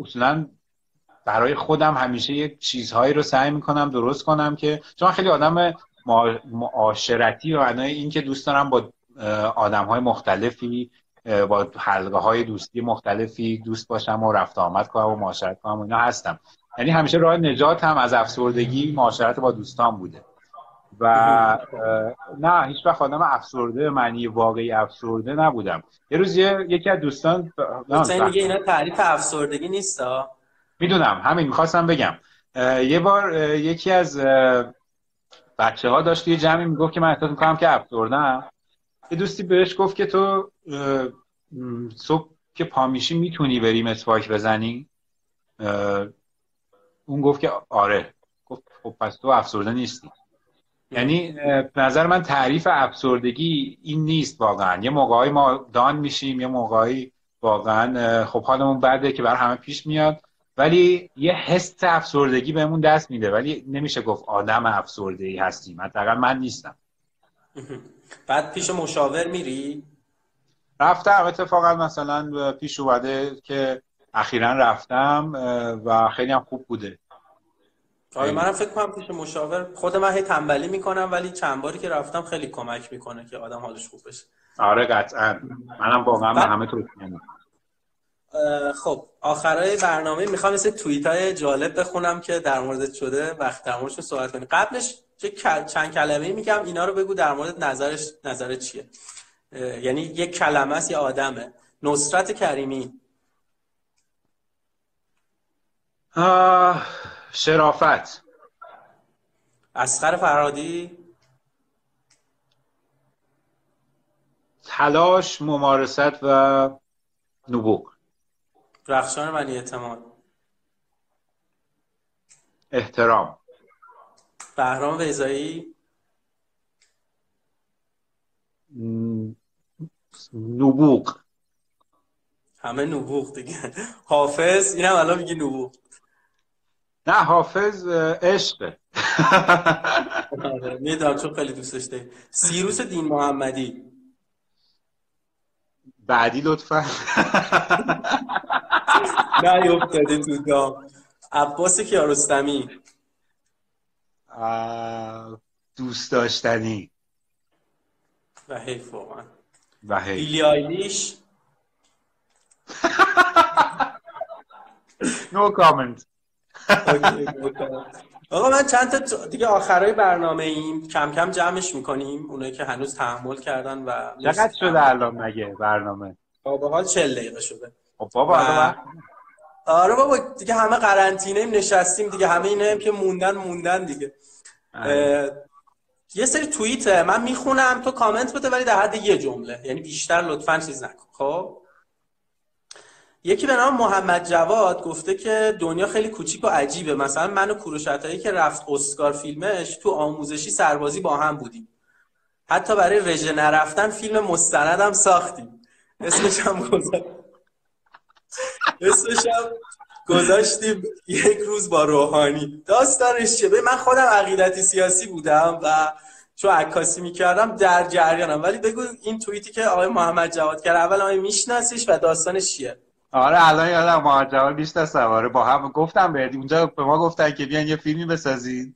اصولا برای خودم همیشه یک چیزهایی رو سعی می‌کنم درست کنم که چون خیلی آدم معاشرتی و این که دوست دارم با آدم های مختلفی با حلقه های دوستی مختلفی دوست باشم و رفت آمد کنم و معاشرت کنم و اینا هستم. یعنی همیشه راه نجات هم از افسردگی معاشرت با دوستان بوده. و نه هیچ وقت آدم افسرده معنی واقعی افسرده نبودم. یه روز یکی از دوستان مثلا میگه اینا تعریف افسردگی نیست می‌دونم همین می‌خواستم بگم. یه بار یکی از بچه ها داشت یه جمعی می‌گفت که من احساس می‌کنم که افسردم. یه دوستی بهش گفت که تو صبح که پامیشی می‌تونی بری مسواک بزنی؟ اون گفت که آره. گفت خب پس تو افسرده نیستی. یعنی به نظر من تعریف افسردگی این نیست واقعا. یه موقعی ما دان میشیم یه موقعی واقعا خب حالمون بده که بر همه پیش میاد. ولی یه حس افسردگی بهمون دست میده. ولی نمیشه گفت آدم افسرده ای هستیم. حداقل من نیستم. بعد پیش مشاور میری؟ رفتم. اتفاقا مثلا پیش اومده که اخیرا رفتم و خیلی هم خوب بوده. آره منم فکر کنم پیش مشاور خود من هی تنبلی می‌کنم ولی چند باری که رفتم خیلی کمک می‌کنه که آدم حالش خوب بشه. آره قطعا. منم با من همه تو خب آخرای برنامه می‌خوام مثل توییت های جالب بخونم که در مورد شده وقت در موردش صحبت کنیم. قبلش چند کلمه میگم اینا رو بگو در مورد نظرش نظر چیه؟ یعنی یک کلمه است یا آدمه؟ نصرت کریمی. شرافت. اسخر فرادی تلاش ممارست و نبوغ. رخشان منی اعتماد. احترام. بهرام ویزایی نبوغ. همه نبوغ دیگه. حافظ؟ اینم الان میگی نبوغ. نه حافظ عشقه آره، می‌دونم چون خیلی دوست داشته. سیروس دین محمدی. بعدی لطفا. نه افتاده تو دام عباس کیارستمی. دوست داشتنی. و حیف واقعا. و حیف. بیلی آیلیش. نو کامنت آقا من چند تا دیگه آخرای برنامه ایم کم کم جمعش می‌کنیم. اونایی که هنوز تحمل کردن و چقدر شده الان مگه برنامه؟ با حال 40 دقیقه شده. خب بابا و... آره بابا دیگه همه قرنطینه نشستیم دیگه. همه اینا که موندن موندن دیگه. یه سری توییت من می‌خونم تو کامنت بده ولی در حد یه جمله. یعنی بیشتر لطفا چیز نکن. خب؟ یکی به نام محمد جواد گفته که دنیا خیلی کوچیک و عجیبه. مثلا من و کوروش که رفت اسکار فیلمش تو آموزشی سربازی با هم بودیم. حتی برای رژه نرفتن فیلم مستندم ساختیم. اسمش هم گذاشت. اسمش هم گذاشتیم یک روز با روحانی. داستانش چه من خودم عقیدتی سیاسی بودم و چون عکاسی می‌کردم در جریانم. ولی بگو این توییتی که آقای محمد جواد کرد. اول آقای میشناسیش و داستانش چیه؟ آره الان یادم جواد بیشتر سواره با هم گفتم بهت. اونجا به ما گفتن که بیان یه فیلمی بسازین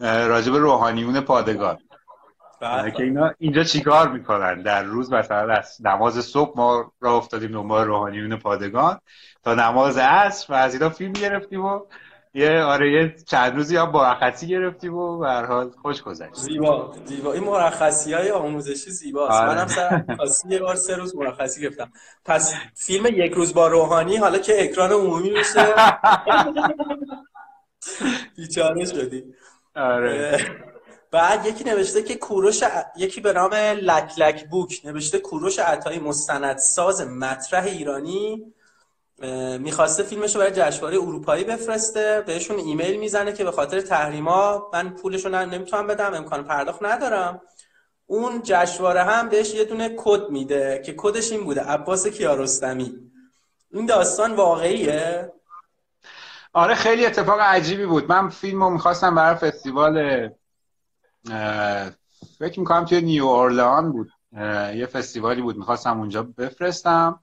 راجب روحانیون پادگان. بله. که اینا اینجا چیکار می‌کنن؟ در روز مثلا از نماز صبح ما را افتادیم دنبال روحانیون پادگان تا نماز عصر و از اینا فیلم گرفتیم و یه آره یه چند روزی هم مرخصی گرفتیم و به هر حال خوش گذشت. زیبا زیبا. این مرخصی های آموزشی زیباست. آره. منم سر یه بار سه روز مرخصی گرفتم. پس فیلم یک روز با روحانی حالا که اکران عمومی میشه. بیچاره شدی. آره. بعد یکی نوشته که کوروش یکی به نام لک لک بوک نوشته کوروش عطایی مستند ساز مطرح ایرانی می‌خواسته فیلمش رو برای جشنواره اروپایی بفرسته بهشون ایمیل می‌زنه که به خاطر تحریما من پولش رو نمی‌تونم بدم امکان پرداخت ندارم. اون جشنواره هم بهش یه دونه کد میده که کدش این بوده عباس کیارستمی. این داستان واقعیه؟ آره خیلی اتفاق عجیبی بود. من فیلم رو می‌خواستم برای فستیوال فکر می‌کنم توی نیو اورلان بود. یه فستیوالی بود می‌خواستم اونجا بفرستم.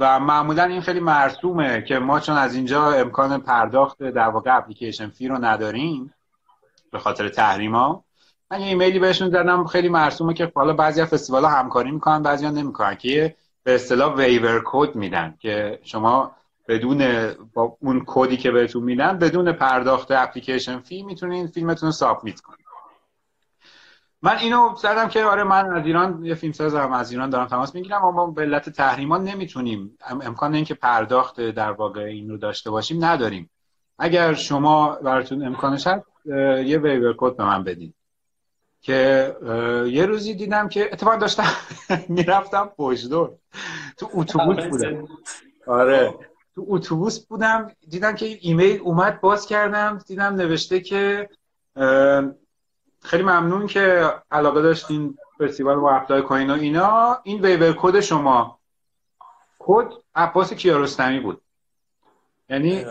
و معمولا این خیلی مرسومه که ما چون از اینجا امکان پرداخت در واقع اپلیکیشن فی رو نداریم به خاطر تحریما من یه ایمیلی بهشون دادم خیلی مرسومه که حالا بعضی فستیوال ها همکاری می‌کنن بعضی ها نمی‌کنن که به اصطلاح waiver code میدن که شما بدون با اون کدی که بهتون میدن بدون پرداخت application fee می‌تونین فیلمتون رو submit کنید. من اینو زدم که آره من از ایران یه فیلم سازم از ایران دارم تماس می‌گیرم اما به علت تحریمان نمی‌تونیم. امکان اینکه پرداخت در واقع این رو داشته باشیم نداریم. اگر شما براتون امکانش هست یه waiver code به من بدین. که یه روزی دیدم که اتفاق داشتم. می‌رفتم پشدور تو اتوبوس بودم. آره. تو اتوبوس بودم دیدم که ایمیل اومد باز کردم. دیدم نوشته که خیلی ممنون که علاقه داشتین فستیوال ما apply کنین و اینا. این waiver code شما. کد عباس کیارستمی بود. یعنی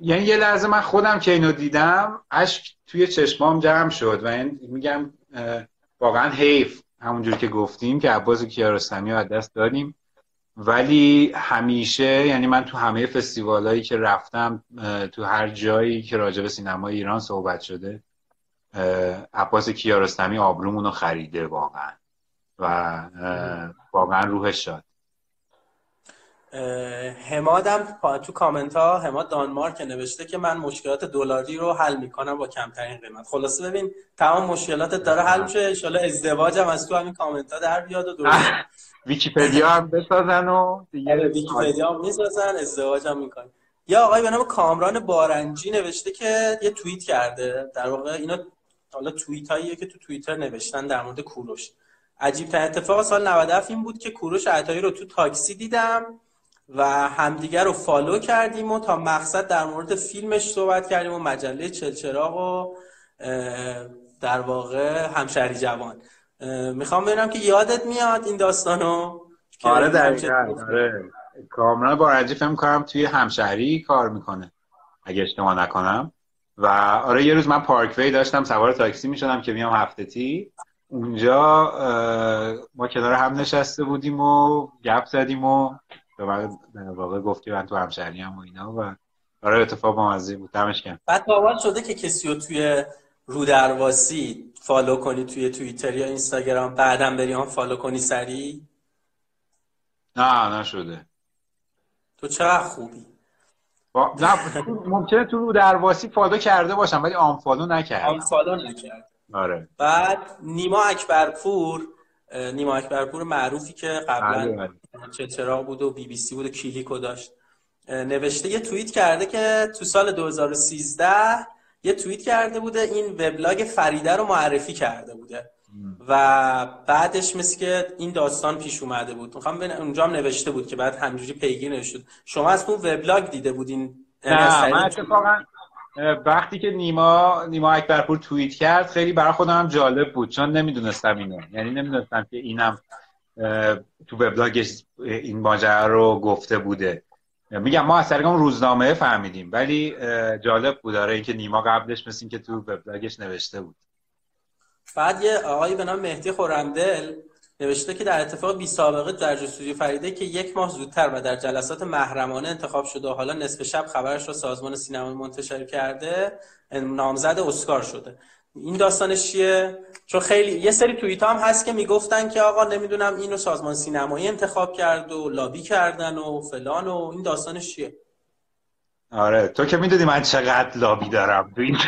یعنی یه لحظه من خودم که اینو دیدم اشک توی چشمام جمع شد و این میگم واقعا حیف همونجور که گفتیم که عباس کیارستمی از دست دادیم. ولی همیشه یعنی من تو همه فستیوال که رفتم تو هر جایی که راجع به سینما ایران صحبت شده عباس کیارستمی آبرومون رو خریده واقعا. و واقعا روحش شد همادم تو کامنت ها هماد دانمارک نوشته که من مشکلات دلاری رو حل می‌کنم با کمترین قیمت. خلاصه ببین تمام مشکلاتت داره حل میشه. ان ازدواجم از تو همین کامنت ها در بیاد و درست. ویکیپدیا هم بسازن و دیگه آره، ویکیپدیا هم می‌سازن ازدواجم می‌کنن. یا آقای به نام کامران بارنجی نوشته که یه توییت کرده. در واقع اینا حالا توییت هاییه که تو توییتر نوشتن در مورد کوروش. عجیب ترین اتفاق سال 97 این بود که کوروش عطایی رو تو تاکسی دیدم و همدیگر رو follow کردیم و تا مقصد در مورد فیلمش صحبت کردیم و مجله چلچراغ و در واقع همشهری جوان. می‌خوام ببینم که یادت میاد این داستانو آره دقیقا. آره. کامران بارجی فهم کنم توی همشهری کار می‌کنه. اگه اشتباه نکنم. و آره یه روز من پارکوی داشتم سوار تاکسی می‌شدم که میام هفتتی اونجا ما کنار هم نشسته بودیم و گپ زدیم و به واقع گفتی من تو همشهری هم و اینا و آره اتفاق بامزه بود. دمش کن بعد باور شده که کسی رو توی رو درواسی follow کنی توی توییتر یا اینستاگرام بعدم بری unfollow کنی سری نه نشده. تو چقدر خوبی؟ با... ممکنه تو رو درواسی follow کرده باشم ولی unfollow نکرد unfollow نکرد. آره. بعد نیما اکبرپور نیما اکبرپور معروفی که قبلا بله، بله. چلچراغ بود و بی بی سی بود و کلیکو داشت. نوشته یه توییت کرده که تو سال 2013 یه توییت کرده بوده این وبلاگ فریده رو معرفی کرده بوده. و بعدش مثل که این داستان پیش اومده بود. می‌خوام اونجا هم نوشته بود که بعد همینجوری پیگیر نشد. شما از اون وبلاگ دیده بودین؟ نه من اتفاقا وقتی که نیما نیما اکبرپور توییت کرد خیلی برای خودم هم جالب بود چون نمی‌دونستم اینو. یعنی نمی‌دونستم که اینم تو وبلاگش این ماجرا رو گفته بوده. میگم ما از طریق اون روزنامه فهمیدیم ولی جالب بود. داره اینکه نیما قبلش مثل که تو وبلاگش نوشته بود. بعد یه آقایی به نام مهدی خورمدل نوشته که در اتفاق بی سابقه در جستجوی فریده که یک ماه زودتر و در جلسات محرمانه انتخاب شده و حالا نصف شب خبرش را سازمان سینما منتشر کرده نامزد اسکار شده. این داستانش چیه؟ چون خیلی یه سری توییت هم هست که می‌گفتن که آقا نمی‌دونم اینو سازمان سینمایی انتخاب کرد و لابی کردن و فلان و این داستانش چیه؟ آره تو که می‌دونی من چقدر لابی دارم. تو این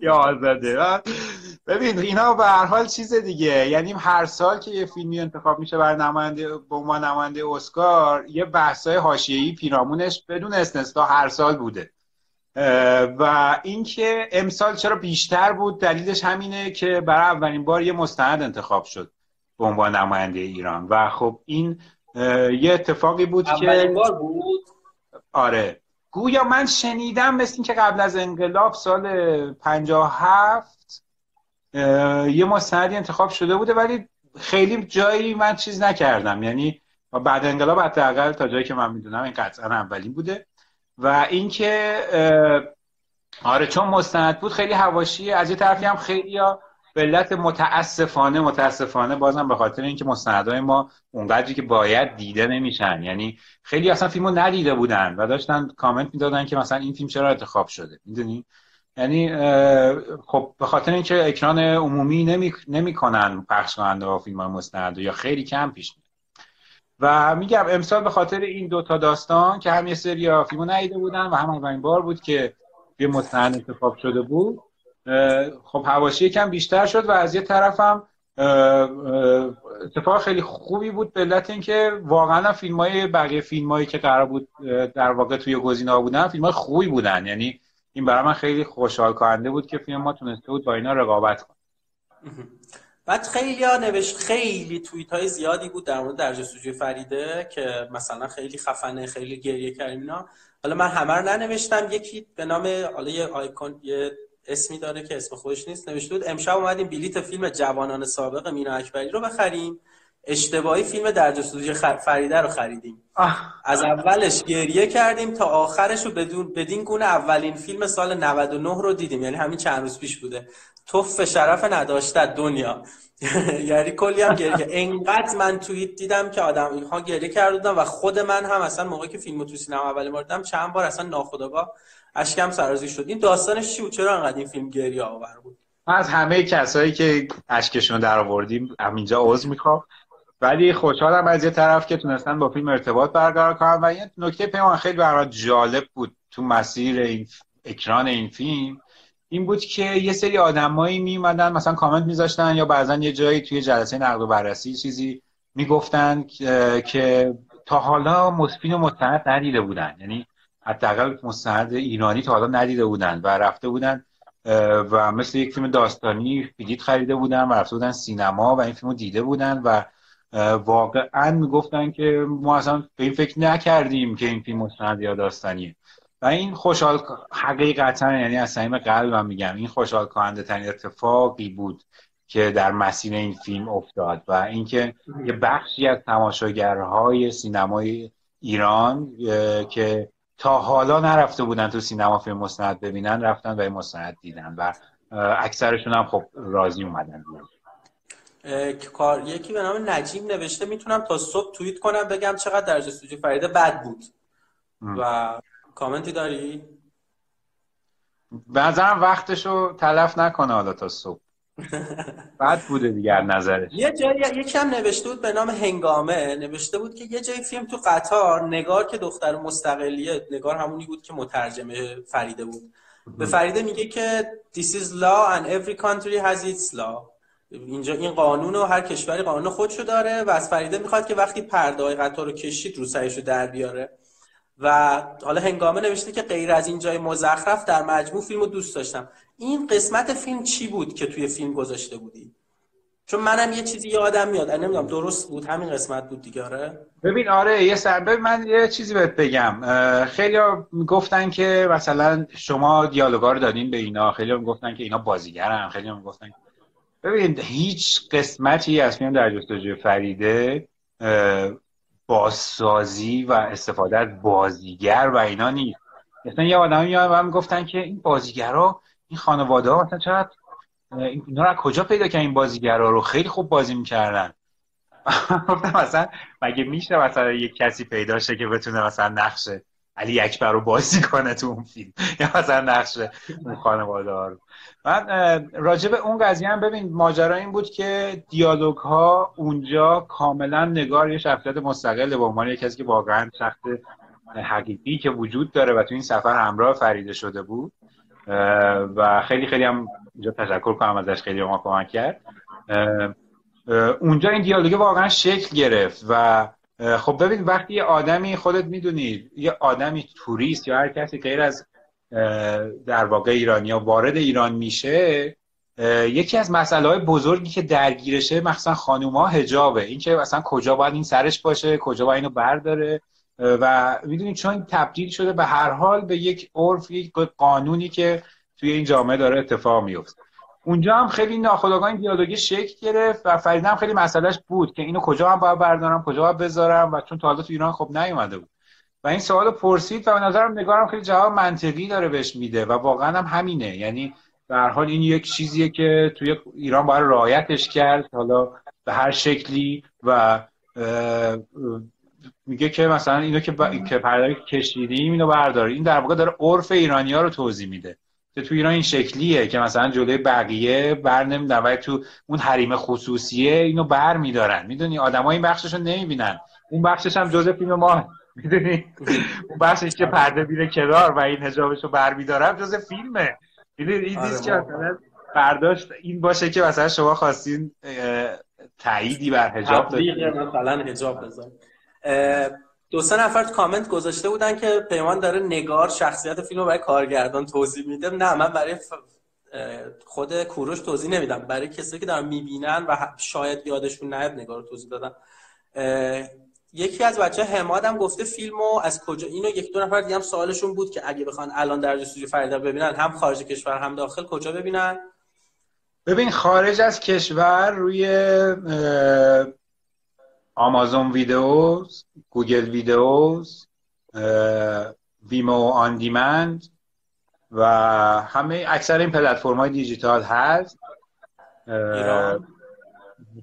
یا آزاده ببین اینا به هر حال چیز دیگه. یعنی هر سال که یه فیلمی انتخاب میشه برای نماینده به عنوان نماینده اسکار یه بحثای حاشیه‌ای پیرامونش بدون استثنا هر سال بوده. و اینکه امسال چرا بیشتر بود دلیلش همینه که برای اولین بار یه مستند انتخاب شد به عنوان نماینده ایران. و خب این یه اتفاقی بود که اولین بار بود؟ آره. گویا من شنیدم مثل این که قبل از انقلاب سال 57 یه مستندی انتخاب شده بوده ولی خیلی جایی من چیز نکردم. یعنی بعد انقلاب حداقل تا جایی که من می‌دونم این قطعا اولین بوده. و اینکه آره چون مستند بود خیلی هواشی از یه طرفی هم خیلی به علت متاسفانه متاسفانه بازم به خاطر اینکه مستندهای ما اونقدری که باید دیده نمیشن. یعنی خیلی اصلا فیلمو ندیده بودن و داشتن کامنت می‌دادن که مثلا این فیلم چرا انتخاب شده. می‌دونی؟ یعنی خب به خاطر اینکه اکران عمومی نمی, نمی پخش کننده با فیلم مستند یا خیلی کم پیش میاد. و میگم امسال به خاطر این دوتا داستان که هم یه سری فیلمو ندیده بودن و هم اولین بار بود که یه مستند انتخاب شده بود. خب حواشی کم بیشتر شد و از یه طرفم اتفاق خیلی خوبی بود به علت اینکه واقعا فیلم های بقیه فیلم هایی که قرار بود در واقع توی گزینه بودن فیلم های خوبی بودن. یعنی این برای من خیلی خوشحال کننده بود که فیلم ما تونسته بود با اینا رقابت کنه. بعد خیلی ها نوشت خیلی توییت های زیادی بود در مورد درجه سوجی فریده که مثلا خیلی خفنه خیلی گریه کردیم اینا. حالا من همه رو ننوشتم. یکی به نام حالا یه آیکون یه اسمی داره که اسم خودش نیست نوشته بود امشب اومدیم بلیت فیلم جوانان سابق مینا اکبری رو بخریم. اشتباهی فیلم در جستجوی فریده رو خریدیم. از اولش گریه کردیم تا آخرش رو بدون بدین گونه اولین فیلم سال 99 رو دیدیم. یعنی همین چند روز پیش بوده. توف شرف نداشته دنیا. یعنی کلی هم گریه انقدر من توییت دیدم که آدم اینها گریه کردن و خود من هم اصلا موقعی که فیلم تو سینما اول بار دیدم چند بار اصلا ناخودآگاه اشکم سرازی شد. این داستانش چی بود؟ چرا انقدر این فیلم گریه آور بود؟ از همه کسایی که اشکشون در آوردیم همینجا عذر می‌خوام. ولی خوشحالم از یه طرف که تونستن با فیلم ارتباط برقرار کنن و یه نکته پیمان خیلی برای جالب بود تو مسیر این اکران این فیلم این بود که یه سری آدمایی میومدن مثلا کامنت میذاشتن یا بعضا یه جایی توی جلسه نقد و بررسی چیزی می‌گفتن که تا حالا فیلم مستند ندیده بودن. یعنی حداقل مستند ایرانی تا حالا ندیده بودن و رفته بودن و مثل یک فیلم داستانی بلیط خریده بودن و رفته بودن سینما و این فیلم دیده بودن و واقعا می‌گفتن که ما اصلا به این فکر نکردیم که این فیلم مستند یا داستانیه. و این خوشحال حقیقتا یعنی از صمیم قلبم میگم این خوشحال کننده ترین اتفاقی بود که در مسیر این فیلم افتاد و اینکه یه بخشی از تماشاگرهای سینمای ایران که تا حالا نرفته بودن تو سینما فیلم مستند ببینن رفتن و این مستند دیدن و اکثرشون هم خب راضی اومدن. کار یکی به نام نجیم نوشته می‌تونم تا صبح توییت کنم بگم چقدر درجه سوجی فریده بد بود. و کامنتی داری؟ به نظرم وقتشو تلف نکنه حالا تا صبح. بد بوده دیگر نظرش. یه جایی یکی هم نوشته بود به نام هنگامه. نوشته بود که یه جای فیلم تو قطار نگار که دختر مستقلیه نگار همونی بود که مترجمه فریده بود. به فریده میگه که this is law and every country has its law. اینجا این قانون و هر کشوری قانون خودشو داره و از فریده می‌خواد که وقتی پرده قطار رو کشید رو سرش رو در بیاره. و حالا هنگامه نوشته که غیر از این جای مزخرف در مجموع فیلم رو دوست داشتم. این قسمت فیلم چی بود که توی فیلم گذاشته بودی؟ چون منم یه چیزی یادم میاد. نمی‌دونم درست بود؟ همین قسمت بود دیگه آره؟ ببین آره یه سر من یه چیزی بهت بگم. خیلی گفتن که مثلا شما دیالوگا رو دادین به اینا. خیلی گفتن که اینا بازیگرن. خیلی هم گفتن ببین هیچ قسمتی از فیلم در جستجوی فریده بازسازی و استفاده از بازیگر و اینا نیست. مثلا یه آدمی میاد و هم گفتن که این بازیگرا این خانواده ها مثلا چقدر اینا رو کجا پیدا کردن این بازیگرا رو؟ خیلی خوب بازی می‌کردن. گفتم مثلا مگه میشه مثلا یک کسی پیدا شه که بتونه مثلا نقش علی اکبر رو بازی کنه تو اون فیلم. یا مثلا نقش اون خانواده رو. من راجع به اون قضیه هم ببین ماجرا این بود که دیالوگ ها اونجا کاملا نگار یه شخصیت مستقل به عنوان کسی که واقعا شخص حقیقی که وجود داره و تو این سفر همراه فریده شده بود. و خیلی خیلی هم اینجا تشکر کنم ازش خیلی ما کمک کرد. اونجا این دیالوگ واقعا شکل گرفت و خب ببین وقتی یه آدمی خودت می‌دونی یه آدمی توریست یا هر کسی غیر از در واقع ایرانیا وارد ایران میشه یکی از مسئله های بزرگی که درگیرشه مخصوصا خانوما هجابه این که اصلا کجا باید این سرش باشه کجا باید اینو برداره. و می‌دونید چون تبدیل شده به هر حال به یک عرف یک قانونی که توی این جامعه داره اتفاق میفته اونجا هم خیلی ناخودآگاه این دیالوگی شکل گرفت و فریده هم خیلی مسئلهش بود که اینو کجا هم باید بردارم کجا باید بذارم و چون تا حالا تو ایران خب نیومده بود. و این سوال پرسید و به نظرم نگارم خیلی جواب منطقی داره بهش میده و واقعا هم همینه. یعنی به هر حال این یک چیزیه که توی ایران باید رعایتش کرد حالا به هر شکلی و میگه که مثلا اینو که ب... که پرده کشیدیم اینو برداره. این در واقع داره عرف ایرانی ها رو توضیح میده. که تو ایران این شکلیه که مثلا جلوی بقیه بر نمیدن تو اون حریم خصوصیه اینو بر میدارن. می‌دونی؟ آدمای این بخشش رو نمی‌بینن. اون بخشش هم جزء فیلم ما. می‌دونی؟ اون بخشش که پرده بیره کنار و این حجابش رو بر میدارن جزء فیلمه. می‌دونی؟ این نیست آره که مثلا برداشت این باشه که مثلا شما خواستین تاییدی بر حجاب مثلا حجاب بزن. دو سه نفر کامنت گذاشته بودن که پیمان داره نگار شخصیت فیلم رو برای کارگردان توضیح میده. نه من برای خود کوروش توضیح نمیدم. برای کسی که دارن می‌بینن و شاید یادشون نیاد نگار رو توضیح دادم یکی از بچه حمادم گفته فیلمو از کجا اینو یک دو نفر دیگه هم سوالشون بود که اگه بخوان الان در جستجوی فریدا ببینن هم خارج کشور هم داخل کجا ببینن؟ ببین خارج از کشور روی Amazon Videos Google Videos Vimeo On Demand و همه اکثر این پلتفرم های دیجیتال هست. ایران.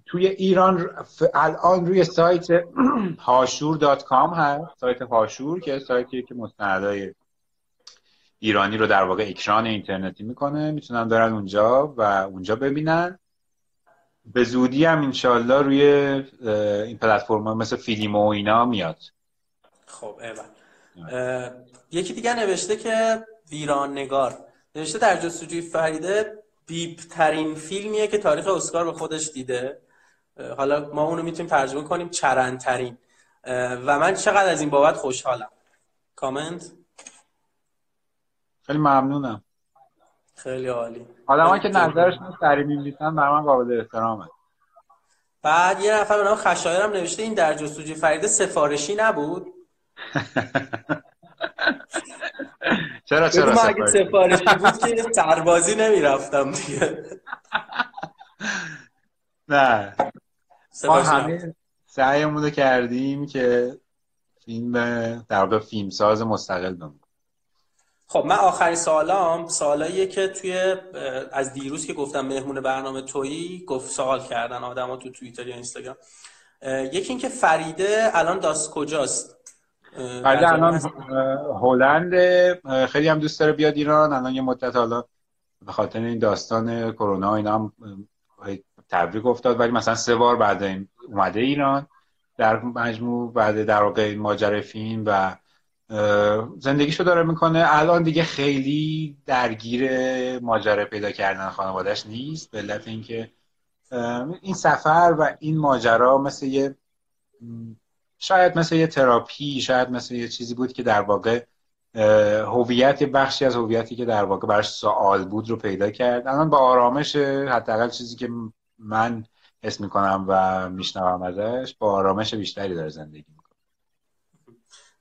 توی ایران الان روی سایت هاشور dot com هست سایت هاشور که سایتیه که مستندای ایرانی رو در واقع اکران اینترنتی می‌کنه. می‌تونن برن اونجا و اونجا ببینن. به زودی هم انشالله روی این پلتفرم مثل فیلم و اینا میاد. خب ایوان یکی دیگه نوشته که ویران نگار. نوشته در جستجوی فریده بیب ترین فیلمیه که تاریخ اسکار به خودش دیده. حالا ما اونو می‌تونیم ترجمه کنیم چرندترین. و من چقدر از این بابت خوشحالم. کامنت؟ خیلی ممنونم. خیلی عالی. آدم که نظرشون سری میمیسن بر من قابل احترامه. بعد یه نفر به نام خشایرم نوشته این در جستجوی فریده سفارشی نبود؟ چرا چرا سفارشی؟ سفارشی بود که سربازی نمی‌رفتم دیگه. نه. ما همه سعیمون کردیم که فیلم در واقع فیلم ساز مستقل بمون خب من آخرین سوالام سوالاییه که توی از دیروز که گفتم مهمون برنامه تویی گفت سوال کردن آدما تو توییتر یا اینستاگرام. یکی اینکه فریده الان داست کجاست؟ فریده الان هلند خیلی هم دوست داره بیاد ایران. الان یه مدت حالا به خاطر این داستان کرونا اینا هم تبریک افتاد. ولی مثلا سه بار بعد این اومده ایران. در مجموع بعد در واقع این ماجرای فیلم و زندگیشو داره می‌کنه. الان دیگه خیلی درگیر ماجرا پیدا کردن خانوادهش نیست به علت اینکه این سفر و این ماجرا مثل یه شاید مثل یه تراپی شاید مثل یه چیزی بود که در واقع هویت بخشی از هویتی که در واقع براش سوال بود رو پیدا کرد. الان با آرامش حداقل چیزی که من حس می‌کنم و میشنوم ازش با آرامش بیشتری داره زندگی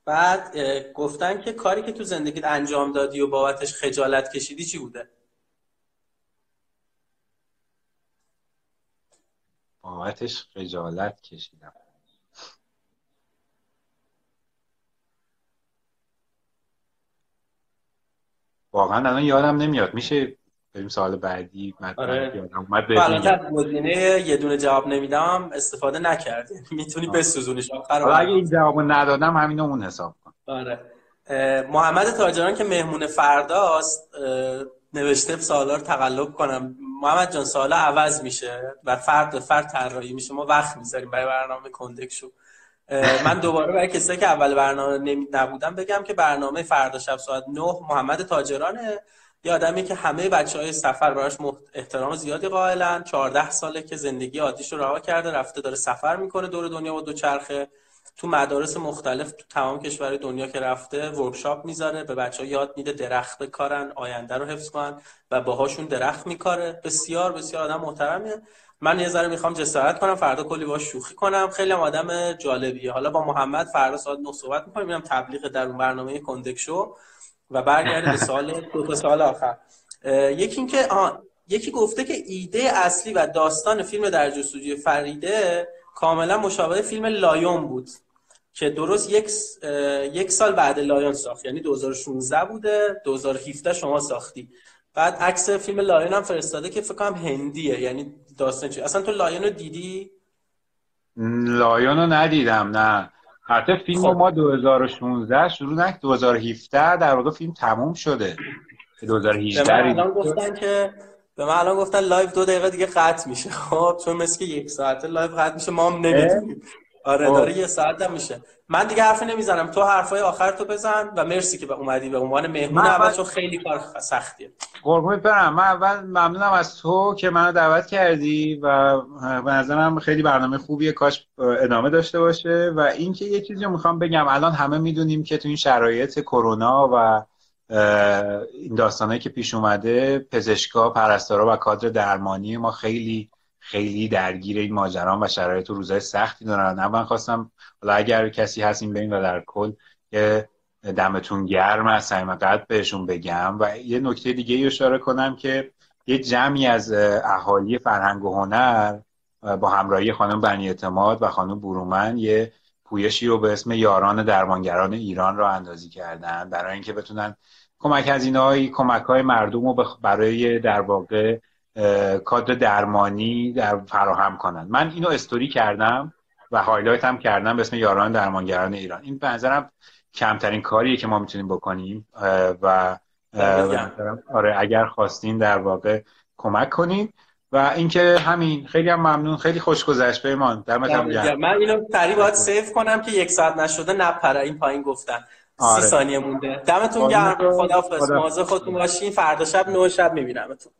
بعد گفتن که کاری که تو زندگیت انجام دادی و بابتش خجالت کشیدی چی بوده؟ بابتش خجالت کشیدم. واقعا الان یادم نمیاد. میشه بریم سوال بعدی آره. گزینه یه دونه جواب نمیدم استفاده نکردی. می‌تونی بسوزونیش آخر اگه این جوابو ندادم همینو اون حساب کن. آره. محمد تاجران که مهمون فرداست نوشته سوالا رو تقلب کنم. محمد جان سوالا عوض میشه و فرد به فرد طراحی میشه. ما وقت می‌ذاریم برای برنامه کندکشو من دوباره برای کسایی که اول برنامه نبودم بگم که برنامه فردا شب ساعت 9 محمد تاجرانه. یه آدمی که همه بچه های سفر براش احترام زیادی قائلن. 14 ساله که زندگی عادیش رو رها کرده رفته داره سفر می‌کنه دور دنیا با دو چرخه. تو مدارس مختلف تو تمام کشور دنیا که رفته ورکشاپ می‌ذاره به بچه ها یاد میده درخت بکارن آینده رو حفظ کنن و باهاشون درخت میکاره. بسیار بسیار آدم محترمیه. من یه ذره می‌خوام جسارت کنم فردا کلی باش شوخی کنم. خیلی هم آدم جالبیه. حالا با محمد فردا ساعت 9 صحبت می‌کنیم. میرم تبلیغ در اون برنامه کندک شو. و برگردیم به سوال دو سوال آخر. یکی اینکه یکی گفته که ایده اصلی و داستان فیلم در جستجوی فریده کاملا مشابه فیلم Lion بود که درست یک یک سال بعد Lion ساخت. یعنی 2016 بوده 2017 شما ساختی. بعد عکس فیلم Lion هم فرستاده که فکر کنم هندیه. یعنی داستان چی؟ اصلا تو Lion رو دیدی؟ Lion رو ندیدم نه. حتی فیلم خب. ما 2016 شروع نک 2017 در واقع فیلم تموم شده. 2018 به من الان گفتن که به من الان گفتن live دو دقیقه دیگه قطع میشه. خب چون مثل یک ساعت live قطع میشه ما هم نمی‌دونیم. آره خب. داره یه ساعت هم میشه. من دیگه حرفی نمی‌زنم. تو حرفای آخر تو بزن و مرسی که به اومدی به عنوان مهمون اول چون خیلی کار سختیه قربونت برم. من اول ممنونم از تو که منو دعوت کردی و به نظرم خیلی برنامه خوبیه. کاش ادامه داشته باشه. و اینکه یه چیزی رو می‌خوام بگم. الان همه می‌دونیم که تو این شرایط کرونا و این داستانه که پیش اومده پزشکا پرستارا و کادر درمانی ما خیلی خیلی درگیر این ماجران و شرایط و روزای سختی دارن. من خواستم حالا اگر کسی هست این و در کل یه دمتون گرم از قد بهشون بگم. و یه نکته دیگه اشاره کنم که یه جمعی از اهالی فرهنگ و هنر با همراهی خانم بنی اعتماد و خانم برومن یه پویشی رو به اسم یاران درمانگران ایران را اندازی کردن. برای اینکه بتونن کمک هزینه های کمک های مردم رو برای در واقع کادر درمانی در فراهم کنن. من اینو استوری کردم و highlight هم کردم به اسم یاران درمانگران ایران. این به نظرم کمترین کاریه که ما می‌تونیم بکنیم. و آره اگر خواستین در واقع کمک کنین. و اینکه همین خیلی هم ممنون. خیلی خوش گذشت پیمان. در من اینو سریع باید save کنم که یک ساعت نشده نپره این پایین گفتن. آره. سی ثانیه مونده. دمتون گرم. خداحافظ. مواظب خودتون باشین. فردا شب نه شب میبینمتون.